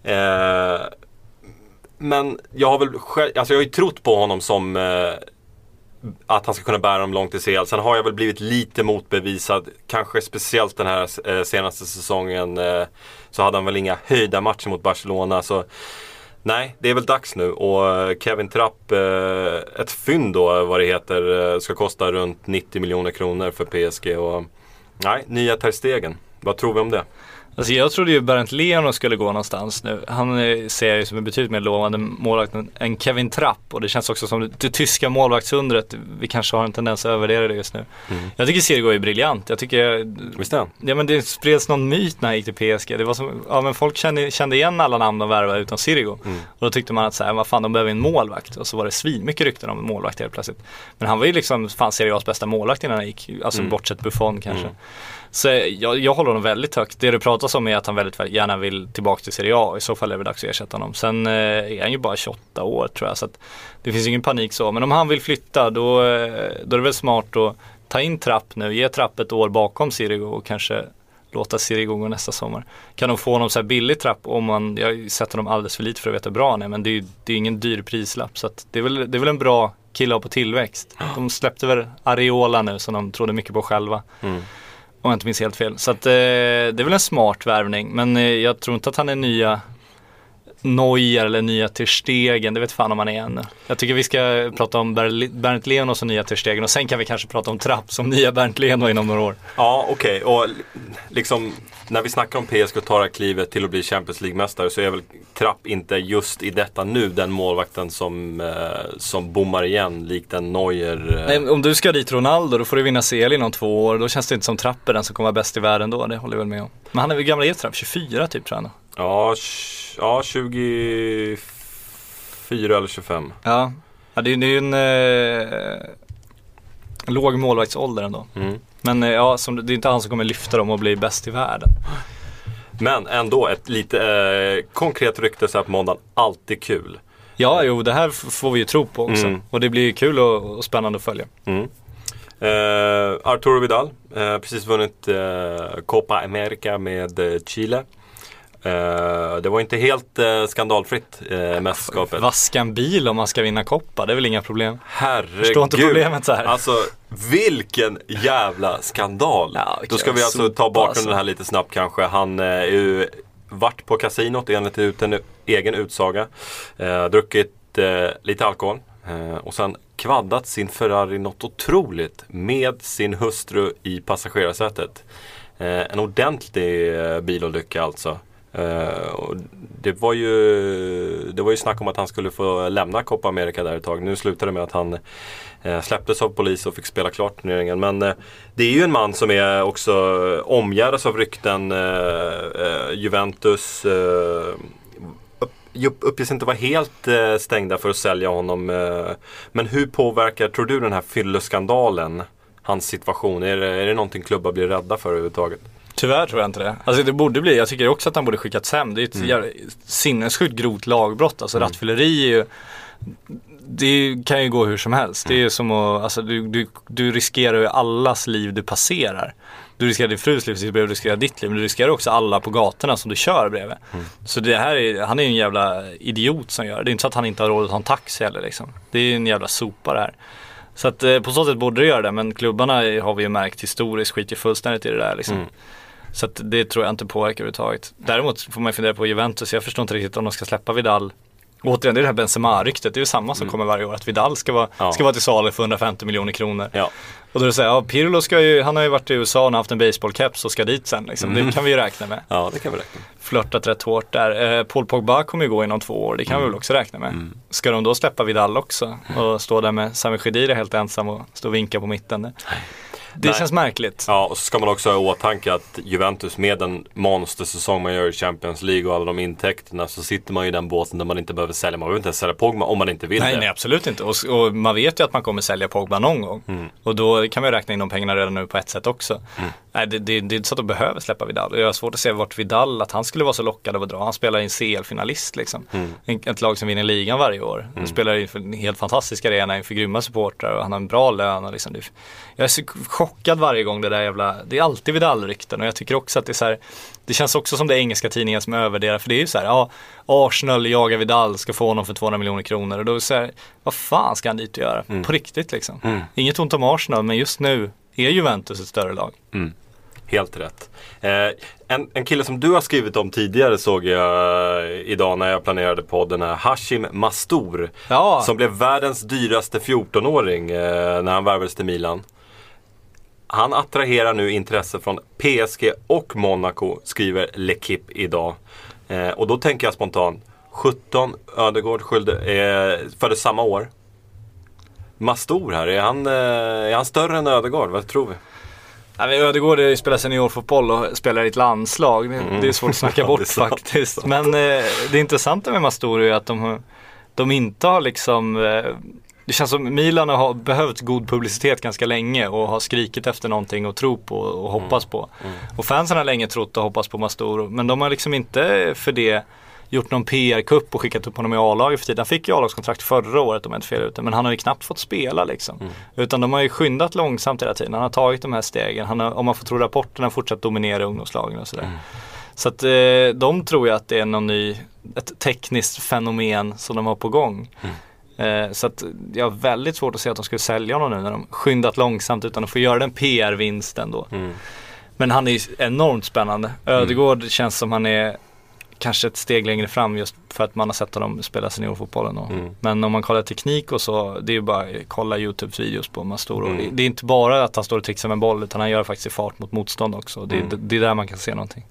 [SPEAKER 2] Eh, men jag har väl själv, alltså jag har ju trott på honom som eh, att han ska kunna bära dem långt i CL. Sen har jag väl blivit lite motbevisad. Kanske speciellt den här eh, senaste säsongen eh, så hade han väl inga höjda matcher mot Barcelona. Så nej, det är väl dags nu. Och eh, Kevin Trapp, ett fynd då vad det heter, ska kosta runt 90 miljoner kronor för PSG. Och, nej, nya Ter Stegen. Vad tror vi om det?
[SPEAKER 3] Alltså jag trodde ju Bernt Leno skulle gå någonstans nu. Han eh, ser jag ju som en betydligt mer lovande målvakt än- Kevin Trapp. Och det känns också som det, det tyska målvaktsundret. Vi kanske har en tendens att övervärdera det just nu. Jag tycker Sirigu är briljant. Jag tycker
[SPEAKER 2] Visst är han?
[SPEAKER 3] Ja men det spreds någon myt när han gick till PSG. Det var som, ja men folk kände, kände igen alla namn de värvade utom Sirigu. Och då tyckte man att så här, vad fan de behöver en målvakt. Och så var det svin mycket rykten om en målvakt helt plötsligt. Men han var ju liksom fan Serie A's bästa målvakt innan han gick, alltså bortsett Buffon kanske. Så jag, jag håller honom väldigt högt. Det det pratas om är att han väldigt gärna vill tillbaka till Serie A. I så fall är det dags att ersätta honom. Sen eh, är han ju bara 28 år tror jag. Så att det finns ingen panik så. Men om han vill flytta då, eh, då är det väl smart att ta in Trapp nu, ge Trapp ett år bakom Sirigo och kanske låta Sirigo gå nästa sommar. Kan de få honom så här billig Trapp om man, jag har dem sett honom alldeles för lite för att veta hur bra han är men det är ju det är ingen dyr prislapp så att det är väl, det är väl en bra kille att ha på tillväxt. De släppte väl Areola nu som de trodde mycket på själva.
[SPEAKER 2] Mm.
[SPEAKER 3] Om jag inte minns helt fel. Så att, eh, det är väl en smart värvning men eh, jag tror inte att han är nya Neuer eller nya Ter Stegen, det vet fan om han är ännu. Jag tycker vi ska prata om Ber- Bernt Leno som nya Ter Stegen och sen kan vi kanske prata om Trapp som nya Bernt Leno inom några år.
[SPEAKER 2] Ja, okej. Och liksom när vi snackar om PSG och tar klivet till att bli Champions League-mästare så är väl Trapp inte just i detta nu den målvakten som, eh, som bommar igen likt en Neuer. Eh.
[SPEAKER 3] Nej, om du ska dit Ronaldo då får du vinna CL inom två år. Då känns det inte som Trapp är den som kommer vara bäst i världen då. Det håller jag väl med om. Men han är väl gammal är Trapp? 24 typ tror jag.
[SPEAKER 2] Ja, ja, 24 eller 25.
[SPEAKER 3] Ja, ja det, är- ju en eh, låg målvaktsålder ändå.
[SPEAKER 2] Mm.
[SPEAKER 3] Men eh, ja, som, det är inte han som kommer lyfta dem och bli bäst i världen.
[SPEAKER 2] Men ändå ett lite eh, konkret rykte så här på måndagen. Alltid kul.
[SPEAKER 3] Ja, jo, det här får vi ju tro på också.
[SPEAKER 2] Mm.
[SPEAKER 3] Och det blir ju kul och, och spännande att följa.
[SPEAKER 2] Mm. Eh, Arturo Vidal, eh, precis vunnit eh, Copa America med eh, Chile. Eh, det var inte helt eh, skandalfritt eh, mästerskapet.
[SPEAKER 3] Vaska en bil om man ska vinna koppa, det är väl inga problem.
[SPEAKER 2] Herregud.
[SPEAKER 3] Förstår inte problemet så här.
[SPEAKER 2] Alltså vilken jävla skandal.
[SPEAKER 3] Ja,
[SPEAKER 2] Då ska vi alltså
[SPEAKER 3] sopa,
[SPEAKER 2] ta bakgrunden
[SPEAKER 3] alltså.
[SPEAKER 2] här lite snabbt kanske. Han är ju varit på kasinot enligt en egen utsaga. Eh, druckit eh, lite alkohol. Eh, och sen kvaddat sin Ferrari något otroligt med sin hustru i passagerarsätet. En ordentlig bilolycka alltså. Uh, och det, var ju, det var ju snack om att han skulle få lämna Copa America där ett tag. Nu slutade det med att han uh, släpptes av polis och fick spela klart turneringen. Men uh, det är ju en man som är också omgärdas av rykten. Juventus upp, uppges inte vara helt stängda för att sälja honom. Men hur påverkar, tror du, den här fylleskandalen hans situation? Är det, är det någonting klubbar blir rädda för överhuvudtaget?
[SPEAKER 3] Tyvärr tror jag inte det. Alltså det borde bli, jag tycker också att han borde skickats hem. Det är ett
[SPEAKER 2] Mm.
[SPEAKER 3] sinnessjukt grovt lagbrott. Alltså rattfylleri är ju det kan ju gå hur som helst. Det är ju som att, alltså du, du, du riskerar ju allas liv du passerar. Du riskerar din frus liv du riskerar ditt liv. Men du riskerar också alla på gatorna som du kör bredvid. Så det här är, han är ju en jävla idiot som gör det. Det är inte så att han inte har råd att ta en taxi heller liksom. Det är ju en jävla sopa det här. Så att eh, på så sätt borde det göra det. Men klubbarna har vi ju märkt historiskt skiter fullständigt i det där liksom.
[SPEAKER 2] Mm.
[SPEAKER 3] Så det tror jag inte påverkar överhuvudtaget. Däremot får man fundera på Juventus. Jag förstår inte riktigt om de ska släppa Vidal. Återigen, det är det här Benzema-ryktet. Det är ju samma som kommer varje år. Att Vidal ska vara,
[SPEAKER 2] Mm. Ja.
[SPEAKER 3] ska vara till salu för 150 miljoner kronor.
[SPEAKER 2] Ja.
[SPEAKER 3] Och då är det så här, ja, Pirlo ska ju, han har ju varit i USA och haft en baseballkeps och ska dit sen. Liksom.
[SPEAKER 2] Mm.
[SPEAKER 3] Det kan vi ju räkna med.
[SPEAKER 2] ja, det kan vi räkna med.
[SPEAKER 3] Flörtat rätt hårt där. Eh, Paul Pogba kommer ju gå inom två år, det kan vi
[SPEAKER 2] Mm.
[SPEAKER 3] väl också räkna med. Ska de då släppa Vidal också och stå där med Sami Khedira helt ensam och stå och vinka på mitten? Det, det
[SPEAKER 2] Nej.
[SPEAKER 3] känns märkligt.
[SPEAKER 2] Ja, och så ska man också ha i åtanke att Juventus med den monstersäsong man gör i Champions League och alla de intäkterna så sitter man ju i den båten där man inte behöver sälja. Man behöver inte ens sälja Pogba om man inte vill
[SPEAKER 3] Nej,
[SPEAKER 2] det.
[SPEAKER 3] nej absolut inte. Och, och man vet ju att man kommer sälja Pogba någon gång.
[SPEAKER 2] Mm.
[SPEAKER 3] Och då kan man ju räkna in de pengarna redan nu på ett sätt också. Nej, det, det, det är inte så att de behöver släppa Vidal. Jag har svårt att se vart Vidal, att han skulle vara så lockad av att dra. Han spelar i en CL-finalist liksom.
[SPEAKER 2] Mm.
[SPEAKER 3] Ett lag som vinner ligan varje år. Han spelar inför en helt fantastisk arena inför grymma supportrar och han har en bra lön. Och liksom jag är så chockad varje gång det där jävla, det är alltid Vidal-rykten och jag tycker också att det är så här, det känns också som det är engelska tidningar som övervärderar, för det är ju så här, ja, Arsenal jagar Vidal, ska få honom för 200 miljoner kronor och då är det så här, vad fan ska han dit och göra? På riktigt liksom. Inget ont om Arsenal, men just nu är Juventus ett större lag.
[SPEAKER 2] Helt rätt. Eh, en, en kille som du har skrivit om tidigare såg jag idag när jag planerade podden här. Hashim Mastour.
[SPEAKER 3] Ja.
[SPEAKER 2] Som blev världens dyraste 14-åring eh, när han värvades till Milan. Han attraherar nu intresse från PSG och Monaco, skriver L'Equipe idag. Eh, och då tänker jag spontant, 17 Ödegård skylde, eh, föddes samma år. Mastour här, är han, eh, är han större än Ödegård? Vad tror vi?
[SPEAKER 3] Ja, men Ödegård eh, spelar seniorfotboll och spelar i ett landslag. Det, det är svårt att snacka
[SPEAKER 2] Mm. Ja,
[SPEAKER 3] bort
[SPEAKER 2] sant,
[SPEAKER 3] faktiskt. Men eh, det intressanta med Mastor är att de, de inte har liksom eh, det känns som Milan har behövt god publicitet ganska länge och har skrikit efter någonting att tro på och hoppas
[SPEAKER 2] Mm.
[SPEAKER 3] på. Och fansen har länge trott och hoppats på Mastor men de har liksom inte för det gjort någon PR-kupp och skickat upp honom i A-laget för tiden. Han fick ju A-lagskontrakt förra året om jag inte fel ute. Men han har ju knappt fått spela liksom. Utan de har ju skyndat långsamt hela tiden. Han har tagit de här stegen. Han har, om man får tro rapporterna, fortsatt dominera ungdomslagen och sådär. Så att eh, de tror ju att det är någon ny, ett tekniskt fenomen som de har på gång. Eh, så att jag har väldigt svårt att se att de skulle sälja honom nu när de skyndat långsamt utan att få göra den PR-vinsten då. Men han är ju enormt spännande. Ödegård känns som han är kanske ett steg längre fram just för att man har sett honom spela seniorfotbollen. Och, Men om man kollar teknik och så, det är ju bara att kolla Youtubes videos på Mastoro.
[SPEAKER 2] Mm.
[SPEAKER 3] Det är inte bara att han står och trixar med boll utan han gör faktiskt i fart mot motstånd också. Det,
[SPEAKER 2] Mm.
[SPEAKER 3] det, det är där man kan se någonting.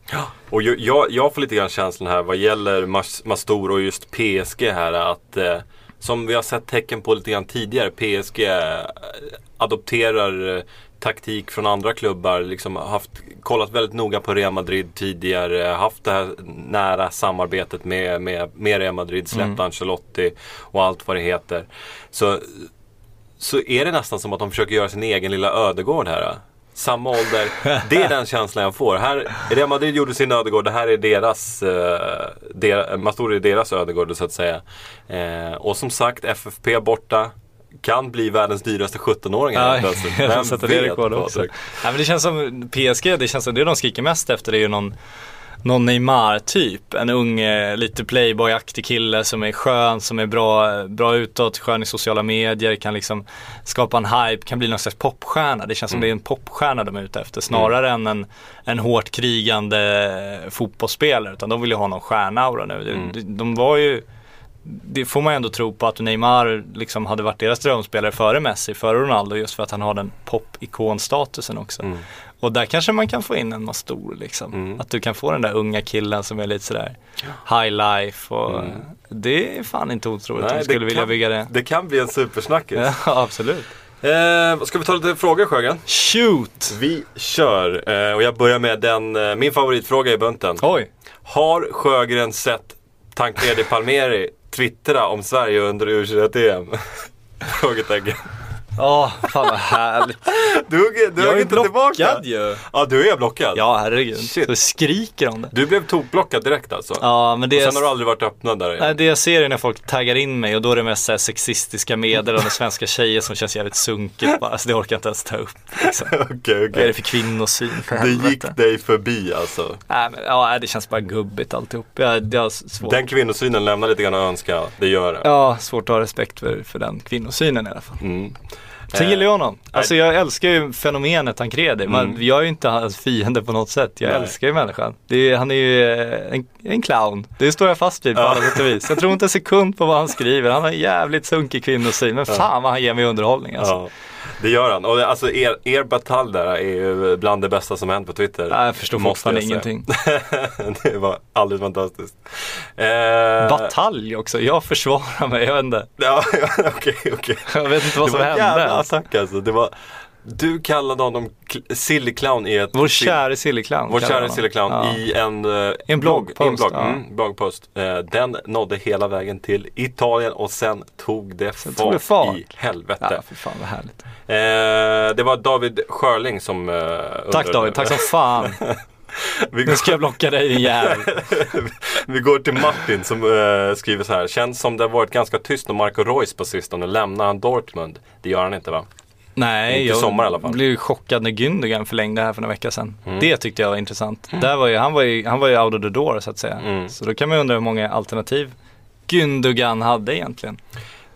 [SPEAKER 2] Och jag, jag får lite grann känslan här vad gäller Mas- Mastor och just PSG här att eh, som vi har sett tecken på lite grann tidigare, PSG eh, adopterar eh, taktik från andra klubbar, liksom haft, kollat väldigt noga på Real Madrid tidigare, haft det här nära samarbetet med, med, med Real Madrid, släppt Ancelotti och allt vad det heter. Så, så är det nästan som att de försöker göra sin egen lilla ödegård här. Samma ålder. Det är den känslan jag får. Här, Real Madrid gjorde sin ödegård. Det här är deras, eh, der, Mastori är deras ödegård så att säga. Eh, och som sagt, FFP borta. Kan bli världens dyraste 17-åring här plötsligt. Vem
[SPEAKER 3] det
[SPEAKER 2] vet,
[SPEAKER 3] rekord också. Ja, men det känns som PSG, det känns som det de skriker mest efter det är ju någon någon Neymar-typ, en ung, eh, lite playboy-aktig kille som är skön, som är bra, bra utåt, skön i sociala medier, kan liksom skapa en hype, kan bli någon slags popstjärna. Det känns som det är en popstjärna de är ute efter, snarare än en, en hårt krigande fotbollsspelare. Utan de vill ju ha någon stjärnaura nu. De, de, de var ju det får man ändå tro på att Neymar liksom hade varit deras drömspelare före Messi, före Ronaldo just för att han har den pop-ikonstatusen också.
[SPEAKER 2] Mm.
[SPEAKER 3] Och där kanske man kan få in en Mastor liksom. Att du kan få den där unga killen som är lite sådär high life och det är fan inte otroligt om
[SPEAKER 2] Mm. Nej,
[SPEAKER 3] du skulle vilja
[SPEAKER 2] kan,
[SPEAKER 3] bygga det.
[SPEAKER 2] Det kan bli en supersnackis.
[SPEAKER 3] Ja, absolut.
[SPEAKER 2] Eh, ska vi ta lite frågor Sjögren?
[SPEAKER 3] Shoot!
[SPEAKER 2] Vi kör. Eh, och jag börjar med den, eh, min favoritfråga i bunten.
[SPEAKER 3] Oj!
[SPEAKER 2] Har Sjögren sett Tancredi Palmeri twittra om Sverige under U21-EM? Frågetecken.
[SPEAKER 3] Åh, fan vad härligt.
[SPEAKER 2] Du, du
[SPEAKER 3] Jag
[SPEAKER 2] har
[SPEAKER 3] är
[SPEAKER 2] inte tillbaka.
[SPEAKER 3] blockad ju.
[SPEAKER 2] Ja, du är blockad.
[SPEAKER 3] Ja, herregud.
[SPEAKER 2] Shit.
[SPEAKER 3] Så skriker om det.
[SPEAKER 2] Du blev tokblockad direkt alltså?
[SPEAKER 3] Ja, men det
[SPEAKER 2] Och sen har du aldrig varit öppnad där igen?
[SPEAKER 3] Nej, det jag ser är när folk taggar in mig och då är det mest så här sexistiska meddelanden svenska tjejer som känns jävligt sunkigt bara. Så det orkar jag inte ens ta upp. Liksom.
[SPEAKER 2] Okej,
[SPEAKER 3] Vad är det för kvinnosyn för
[SPEAKER 2] Det gick dig förbi alltså.
[SPEAKER 3] Nej, men, ja, det känns bara gubbigt alltihop. Jag, jag svårt.
[SPEAKER 2] Den kvinnosynen lämnar lite grann att önska. Det gör det.
[SPEAKER 3] Ja, svårt att ha respekt för, för den kvinnosynen i alla fall.
[SPEAKER 2] Mm.
[SPEAKER 3] Sen
[SPEAKER 2] Eh,
[SPEAKER 3] gillar jag honom. Alltså jag älskar ju fenomenet Tancredi. Man,
[SPEAKER 2] Mm.
[SPEAKER 3] Jag är ju inte hans fiende på något sätt. Jag
[SPEAKER 2] Nej.
[SPEAKER 3] älskar ju människan. Är, han är ju eh, en, en clown. Det står jag fast vid på
[SPEAKER 2] Ja.
[SPEAKER 3] alla sätt och vis. Jag tror inte en sekund på vad han skriver. Han har en jävligt sunkig kvinnosyn. Men fan vad han ger mig underhållning alltså.
[SPEAKER 2] Ja, det gör han. Och alltså er, er batalj där är ju bland det bästa som hänt på Twitter.
[SPEAKER 3] Nej, jag förstår fortfarande ingenting.
[SPEAKER 2] det var alldeles fantastiskt. Eh,
[SPEAKER 3] Batalj också. Jag försvarar mig. Jag vet inte.
[SPEAKER 2] Ja, okej, okej.
[SPEAKER 3] Jag vet inte vad
[SPEAKER 2] Det
[SPEAKER 3] som
[SPEAKER 2] var en
[SPEAKER 3] hände.
[SPEAKER 2] jävla attack alltså. Det var, du kallade honom silly clown i ett...
[SPEAKER 3] Vår käre sillyclown.
[SPEAKER 2] Vår
[SPEAKER 3] kallar
[SPEAKER 2] käre silly clown
[SPEAKER 3] Ja.
[SPEAKER 2] i en, eh,
[SPEAKER 3] En bloggpost,
[SPEAKER 2] en blogg,
[SPEAKER 3] ja.
[SPEAKER 2] mm, bloggpost. Eh, den nådde hela vägen till Italien och sen tog det, fart,
[SPEAKER 3] tog det fart.
[SPEAKER 2] i helvete.
[SPEAKER 3] Ja, fy fan vad härligt.
[SPEAKER 2] Eh, det var David Schörling som eh,
[SPEAKER 3] Tack. David, tack som fan.
[SPEAKER 2] Vi
[SPEAKER 3] Nu ska jag blocka dig din jävel.
[SPEAKER 2] Vi går till Martin som eh, skriver så här. Känns som det har varit ganska tyst om Marco Reus på sistone. Lämnar han Dortmund? Det gör han inte va?
[SPEAKER 3] Nej,
[SPEAKER 2] Inte
[SPEAKER 3] jag
[SPEAKER 2] sommar i alla fall.
[SPEAKER 3] blev chockad när Gündogan förlängde här för några veckor sedan.
[SPEAKER 2] Mm.
[SPEAKER 3] Det tyckte jag var intressant. Där var ju, han, var ju, han var ju out of the door så att säga.
[SPEAKER 2] Mm.
[SPEAKER 3] Så då kan man undra hur många alternativ Gündogan hade egentligen.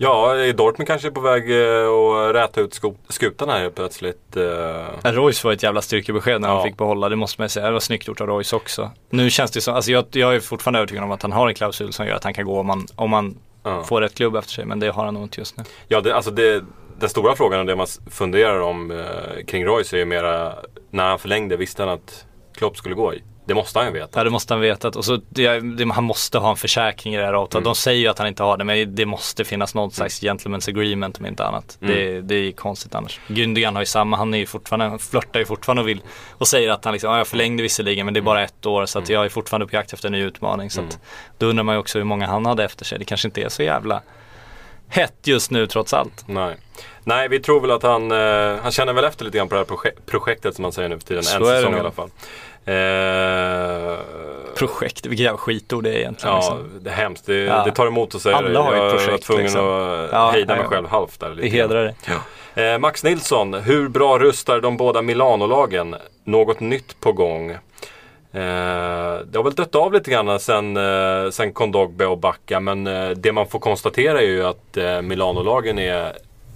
[SPEAKER 2] Ja, Dortmund kanske är på väg eh, att räta ut skutan här plötsligt. eh.
[SPEAKER 3] Royce var ett jävla styrkebesked när
[SPEAKER 2] Ja.
[SPEAKER 3] han fick behålla, det måste man säga. Det var snyggt gjort av Royce också. Nu känns det som, alltså jag, jag är fortfarande övertygad om att han har en klausul som gör att han kan gå om man, om man
[SPEAKER 2] Ja.
[SPEAKER 3] får rätt klubb efter sig. Men det har han nog inte just nu.
[SPEAKER 2] Ja, det, alltså det, den stora frågan och det man funderar om eh, kring Royce är ju mera när han förlängde visste han att Klopp skulle gå i. Det måste han ju veta.
[SPEAKER 3] Ja det måste han veta. Och så, det, det, han måste ha en försäkring i det här avtalet. De säger ju att han inte har det men det måste finnas någon slags gentleman's agreement om inte annat. Det, det är konstigt annars. Gündogan har ju samma, han är ju fortfarande, han flörtar ju fortfarande och vill och säger att han liksom, ja jag förlängde visserligen men det är bara ett år så att jag är fortfarande på jakt efter en ny utmaning. Så att, då undrar man ju också hur många han hade efter sig. Det kanske inte är så jävla hett just nu trots allt.
[SPEAKER 2] Nej. Nej, vi tror väl att han, eh, han känner väl efter lite grann på det här proje- projektet som man säger nu för tiden.
[SPEAKER 3] Så
[SPEAKER 2] en säsong i alla fall. Eh,
[SPEAKER 3] projekt, vilket jävla skitord det är egentligen.
[SPEAKER 2] Ja,
[SPEAKER 3] liksom.
[SPEAKER 2] det är hemskt. Det,
[SPEAKER 3] Ja.
[SPEAKER 2] det tar emot att säga
[SPEAKER 3] Alla
[SPEAKER 2] det.
[SPEAKER 3] har
[SPEAKER 2] Jag
[SPEAKER 3] projekt,
[SPEAKER 2] var tvungen
[SPEAKER 3] liksom.
[SPEAKER 2] att
[SPEAKER 3] Ja,
[SPEAKER 2] hejda mig
[SPEAKER 3] ja.
[SPEAKER 2] själv halvt där. lite
[SPEAKER 3] Det
[SPEAKER 2] grann.
[SPEAKER 3] hedrar det.
[SPEAKER 2] Eh, Max Nilsson, hur bra rustar de båda Milano-lagen? Något nytt på gång? Eh, det har väl dött av lite grann sen, eh, sen Kondogbe och Bacca men eh, det man får konstatera är ju att eh, Milano-lagen är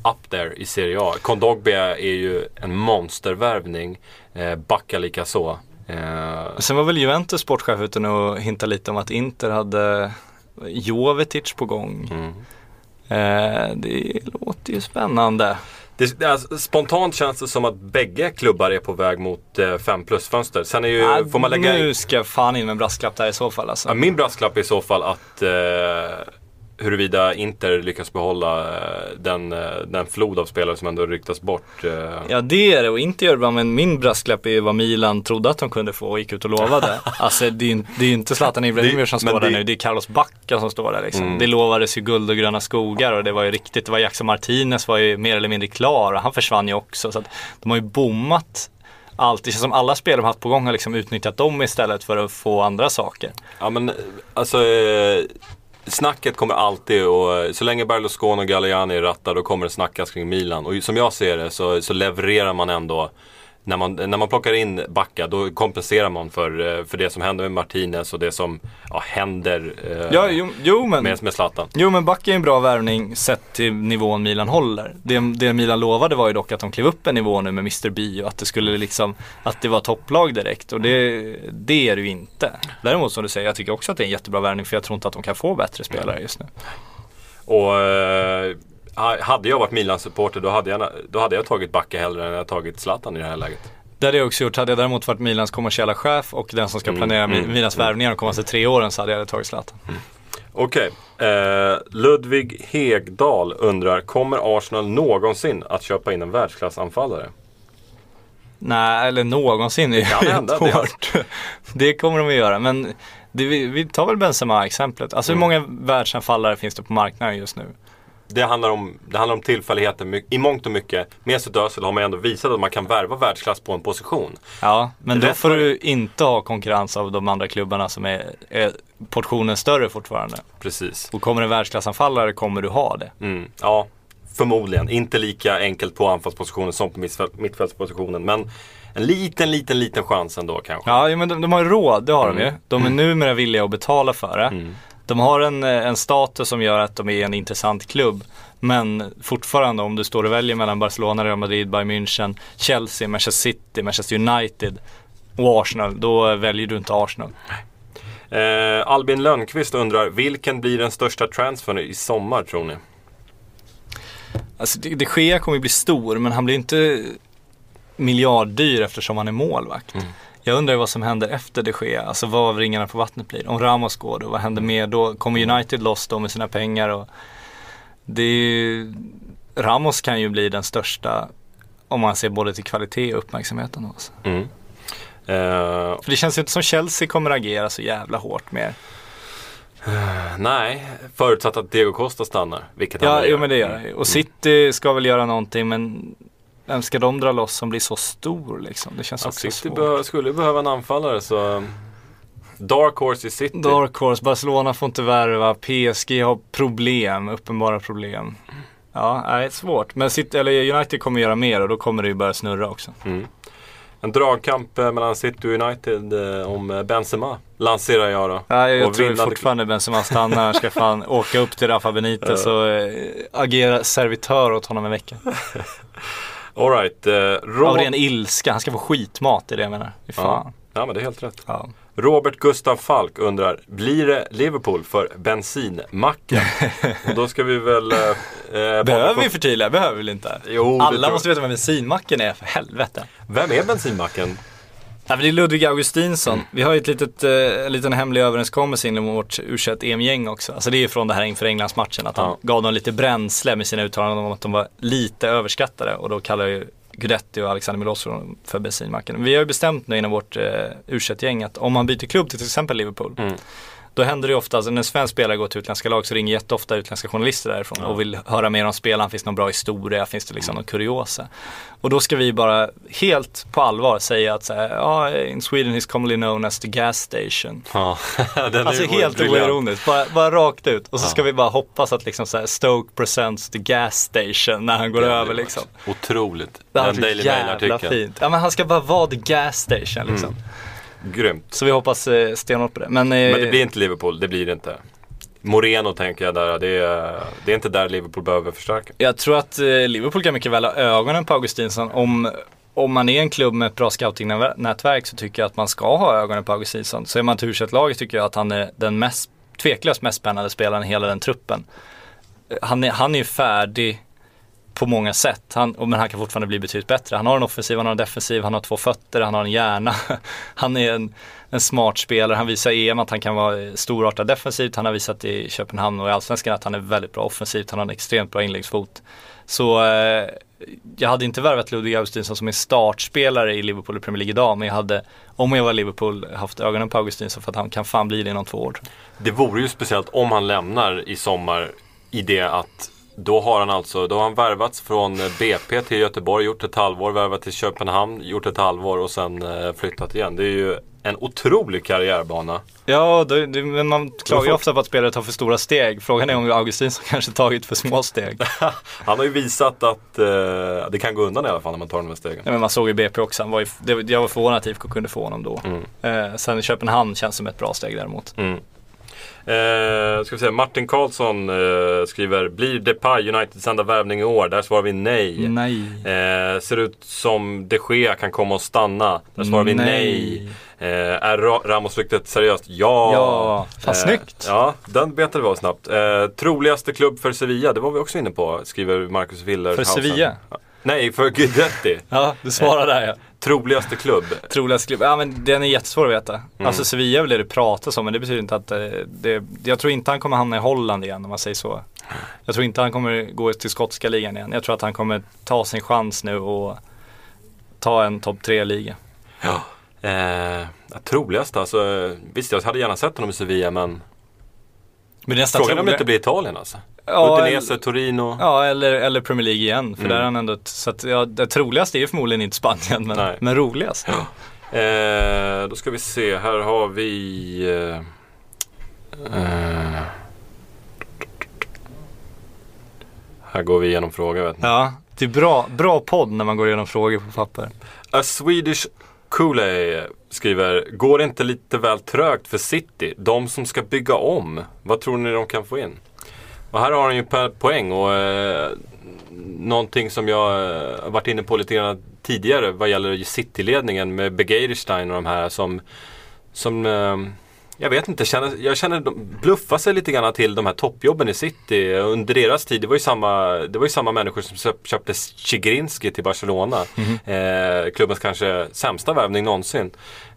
[SPEAKER 2] up there i Serie A. Kondogbe är ju en monstervärvning, eh, Bacca lika så. Eh,
[SPEAKER 3] Sen var väl Juventus sportchef ute och hintade lite om att Inter hade Jovetic på gång.
[SPEAKER 2] mm.
[SPEAKER 3] Eh, det låter ju spännande.
[SPEAKER 2] Det, alltså, spontant känns det som att bägge klubbar är på väg mot eh, 5 plus-fönster. Sen är ju,
[SPEAKER 3] Ah,
[SPEAKER 2] får man lägga
[SPEAKER 3] Nu ska fan in med en brasklapp där i så fall alltså.
[SPEAKER 2] Ja, min brasklapp är i så fall att eh, huruvida Inter lyckas behålla eh, den, eh, den flod av spelare som ändå ryktas bort. Eh.
[SPEAKER 3] Ja det är det och inte gör det men min brasklapp är vad Milan trodde att de kunde få och gick ut och lovade. alltså det är det är inte Zlatan Ibrahimovic som står där
[SPEAKER 2] det-
[SPEAKER 3] nu, det är Carlos Bacca som står där liksom.
[SPEAKER 2] Mm.
[SPEAKER 3] Det lovades ju guld och gröna skogar och det var ju riktigt, det var Jackson Martinez var ju mer eller mindre klar och han försvann ju också. Så att de har ju bommat allt. Det känns som alla spelare de haft på gång har liksom utnyttjat dem istället för att få andra saker.
[SPEAKER 2] Ja men alltså Snacket kommer alltid och eh, så länge Berlusconi och Galliani rattar då kommer det snackas kring Milan. Och som jag ser det så, så levererar man ändå när man, när man plockar in Backa då kompenserar man för, eh, för det som händer med Martinez och det som ja, händer eh,
[SPEAKER 3] Ja, jo, jo men
[SPEAKER 2] med, med Zlatan.
[SPEAKER 3] Jo men Backe är en bra värvning sett till nivån Milan håller. Det, det Milan lovade var ju dock att de klev upp en nivå nu med Mr B och att det skulle liksom, att det var topplag direkt och det, det är det ju inte. Däremot som du säger, jag tycker också att det är en jättebra värvning för jag tror inte att de kan få bättre spelare just nu.
[SPEAKER 2] Och eh, hade jag varit Milan-supporter då hade, jag, då hade jag tagit Backa hellre än jag tagit Zlatan i det här läget.
[SPEAKER 3] Det hade jag också gjort. Hade jag däremot varit Milans kommersiella chef och den som ska
[SPEAKER 2] Mm,
[SPEAKER 3] planera Mi-
[SPEAKER 2] mm,
[SPEAKER 3] Milans värvningar de kommande tre åren så hade jag tagit Zlatan.
[SPEAKER 2] Okej, eh, Ludvig Hegdal undrar, kommer Arsenal någonsin att köpa in en världsklassanfallare?
[SPEAKER 3] Nej, eller någonsin är ju
[SPEAKER 2] hända,
[SPEAKER 3] helt
[SPEAKER 2] det
[SPEAKER 3] hårt. Det kommer de att göra. Men det, vi, vi tar väl Benzema-exemplet. Alltså hur
[SPEAKER 2] Mm.
[SPEAKER 3] många världsanfallare finns det på marknaden just nu?
[SPEAKER 2] Det handlar om, det handlar om tillfälligheter i mångt och mycket. Mesut Özil har man ändå visat att man kan värva världsklass på en position.
[SPEAKER 3] Ja, men då får du inte ha konkurrens av de andra klubbarna som är, är portionen större fortfarande.
[SPEAKER 2] Precis.
[SPEAKER 3] Och kommer en världsklassanfallare kommer du ha det.
[SPEAKER 2] Mm, ja, förmodligen. Inte lika enkelt på anfallspositionen som på mittfält, mittfältspositionen. Men en liten, liten, liten chans ändå kanske.
[SPEAKER 3] Ja, men de, de har ju råd, det har de
[SPEAKER 2] Mm.
[SPEAKER 3] ju. De är numera villiga att betala för det.
[SPEAKER 2] Mm.
[SPEAKER 3] De har en, eh, en status som gör att de är en intressant klubb. Men fortfarande om du står och väljer mellan Barcelona, Real Madrid, Bayern München, Chelsea, Manchester City, Manchester United och Arsenal. Då väljer du inte Arsenal.
[SPEAKER 2] Eh, Albin Lönnqvist undrar, vilken blir den största transfern i sommar tror ni?
[SPEAKER 3] Alltså de, de Gea kommer ju bli stor men han blir inte miljarddyr eftersom han är målvakt.
[SPEAKER 2] Mm.
[SPEAKER 3] Jag undrar vad som händer efter de Gea, alltså vad ringarna på vattnet blir. Om Ramos går då, vad händer mer då? Kommer United loss då med sina pengar? Och det är ju, Ramos kan ju bli den största om man ser både till kvalitet och uppmärksamheten. Alltså.
[SPEAKER 2] Mm. Eh,
[SPEAKER 3] För det känns ju inte som Chelsea kommer agera så jävla hårt mer.
[SPEAKER 2] nej, förutsatt att Diego Costa stannar. Vilket han
[SPEAKER 3] Ja, jo
[SPEAKER 2] gör.
[SPEAKER 3] men det gör det. Och City ska väl göra någonting men vem ska de dra loss som blir så stor liksom? Det känns
[SPEAKER 2] Ja,
[SPEAKER 3] också
[SPEAKER 2] City
[SPEAKER 3] svårt.
[SPEAKER 2] behö- skulle behöva en anfallare så Dark Horse i City.
[SPEAKER 3] Dark Horse, Barcelona får inte värva, PSG har problem, uppenbara problem. Ja, nej, svårt. Men City, eller United kommer göra mer och då kommer det ju börja snurra också.
[SPEAKER 2] Mm. En dragkamp eh, mellan City och United eh, om eh, Benzema lanserar jag då.
[SPEAKER 3] Ja, jag
[SPEAKER 2] Och
[SPEAKER 3] tror
[SPEAKER 2] vinnande-
[SPEAKER 3] fortfarande Benzema stannar, ska fan åka upp till Rafa Benitez och agera servitör åt honom en vecka.
[SPEAKER 2] Alright, eh,
[SPEAKER 3] Av
[SPEAKER 2] Rob-
[SPEAKER 3] ren ilska, han ska få skitmat i det jag menar. Fan.
[SPEAKER 2] Ja men det är helt rätt.
[SPEAKER 3] Ja.
[SPEAKER 2] Robert Gustav Falk undrar, blir det Liverpool för bensinmacken? och då ska vi väl... Eh, eh,
[SPEAKER 3] Behöver vi förtydliga? Behöver vi inte?
[SPEAKER 2] Jo,
[SPEAKER 3] Alla måste veta vad bensinmacken är, för helvete.
[SPEAKER 2] Vem är bensinmacken?
[SPEAKER 3] Ja, det är Ludvig Augustinsson. Vi har ju ett litet, eh, en liten hemlig överenskommelse inom vårt u EM-gäng också. Alltså det är ju från det här inför Englandsmatchen att han
[SPEAKER 2] Ja.
[SPEAKER 3] gav dem lite bränsle med sina uttalanden om att de var lite överskattade och då kallar ju Guidetti och Alexander Milos för- för bensinmacken. Vi har ju bestämt nu inom vårt eh, u gäng att om man byter klubb till till exempel Liverpool
[SPEAKER 2] Mm.
[SPEAKER 3] Då händer det ofta, alltså när en svensk spelare går till utländska lag så ringer jätteofta utländska journalister därifrån och vill höra mer om spelaren. Finns det någon bra historia? Finns det liksom någon kuriosa? Och då ska vi bara helt på allvar säga att så här, ja, in Sweden is commonly known as the gas station.
[SPEAKER 2] Ja,
[SPEAKER 3] Alltså helt oironiskt, bara, bara rakt ut. Och så ska vi bara hoppas att liksom så här Stoke presents the gas station när han går över liksom.
[SPEAKER 2] Otroligt. Den Daily Mail-artikeln.
[SPEAKER 3] fint. Ja men han ska bara vara the gas station liksom.
[SPEAKER 2] Grymt.
[SPEAKER 3] Så vi hoppas eh, stenhårt på det. Men, eh,
[SPEAKER 2] Men det blir inte Liverpool, det blir det inte. Moreno tänker jag där, det är, det är inte där Liverpool behöver förstärka.
[SPEAKER 3] Jag tror att eh, Liverpool kan mycket väl ha ögonen på Augustinsson. Om, om man är en klubb med ett bra scoutingnätverk så tycker jag att man ska ha ögonen på Augustinsson. Så är man u laget tycker jag att han är den mest, tveklöst mest spännande spelaren i hela den truppen. Eh, Han är, han är ju färdig på många sätt, han, men han kan fortfarande bli betydligt bättre. Han har en offensiv, han har en defensiv, han har två fötter, han har en hjärna. Han är en, en smart spelare, han visar i EM att han kan vara storartad defensivt, han har visat i Köpenhamn och i Allsvenskan att han är väldigt bra offensivt, han har en extremt bra inläggsfot. Så eh, jag hade inte värvat Ludvig Augustinsson som en startspelare i Liverpool i Premier League idag, men jag hade, om jag var Liverpool, haft ögonen på Augustinsson för att han kan fan bli det inom två år.
[SPEAKER 2] Det vore ju speciellt om han lämnar i sommar i det att då har han alltså, då har han värvats från BP till Göteborg, gjort ett halvår, värvat till Köpenhamn, gjort ett halvår och sen eh, flyttat igen. Det är ju en otrolig karriärbana.
[SPEAKER 3] Ja, det, det, men man klagar ju ofta på att spelare tar för stora steg. Frågan är om Augustinsson kanske tagit för små steg.
[SPEAKER 2] Han har ju visat att eh, det kan gå undan i alla fall när man tar de här stegen.
[SPEAKER 3] Ja, men man såg ju BP också, han var ju, det, jag var förvånad att IFK kunde få honom då. Eh, sen Köpenhamn känns som ett bra steg däremot.
[SPEAKER 2] Mm. Eh, ska vi se, Martin Karlsson eh, skriver Blir Depay Uniteds enda värvning i år? Där svarar vi nej.
[SPEAKER 3] Nej.
[SPEAKER 2] Eh, ser ut som de Gea kan komma och stanna. Där svarar vi nej. Eh, är Ra- Ramos-ryktet seriöst? Ja.
[SPEAKER 3] Ja, fan snyggt.
[SPEAKER 2] Ja, den betade vi av snabbt. Eh, troligaste klubb för Sevilla, det var vi också inne på, skriver Marcus Willer.
[SPEAKER 3] För Sevilla?
[SPEAKER 2] Nej, för Guidetti.
[SPEAKER 3] Ja, du svarar där ja.
[SPEAKER 2] Troligaste klubb.
[SPEAKER 3] Troligaste klubb. Ja men den är jättesvår att veta.
[SPEAKER 2] Mm.
[SPEAKER 3] Alltså Sevilla vill det pratas om men det betyder inte att eh, det, jag tror inte han kommer hamna i Holland igen om man säger så. Jag tror inte han kommer gå till skotska ligan igen. Jag tror att han kommer ta sin chans nu och ta en topp 3-liga.
[SPEAKER 2] Eh, ja, troligast alltså, visst jag hade gärna sett honom i Sevilla men
[SPEAKER 3] Men det är
[SPEAKER 2] frågan är om det inte blir Italien alltså.
[SPEAKER 3] Ja,
[SPEAKER 2] Udinese, Torino.
[SPEAKER 3] Ja, eller, eller Premier League igen. För
[SPEAKER 2] Mm.
[SPEAKER 3] där är han ändå, så att, ja, det troligaste är ju förmodligen inte Spanien, men,
[SPEAKER 2] Nej.
[SPEAKER 3] men roligast.
[SPEAKER 2] Eh, då ska vi se, här har vi... Eh, eh, här går vi igenom frågor vet ni.
[SPEAKER 3] Ja, det är bra, bra podd när man går igenom frågor på papper.
[SPEAKER 2] A Swedish Koolay skriver, går det inte lite väl trögt för City? De som ska bygga om, vad tror ni de kan få in? Och här har han ju per poäng och eh, någonting som jag eh, varit inne på lite grann tidigare vad gäller City-ledningen med Begeirstein och de här som, som eh, jag vet inte, känner, jag känner de bluffar sig lite grann till de här toppjobben i City. Under deras tid, det var ju samma, det var ju samma människor som köp- köpte Zigrinski till Barcelona. Eh, klubbens kanske sämsta värvning någonsin.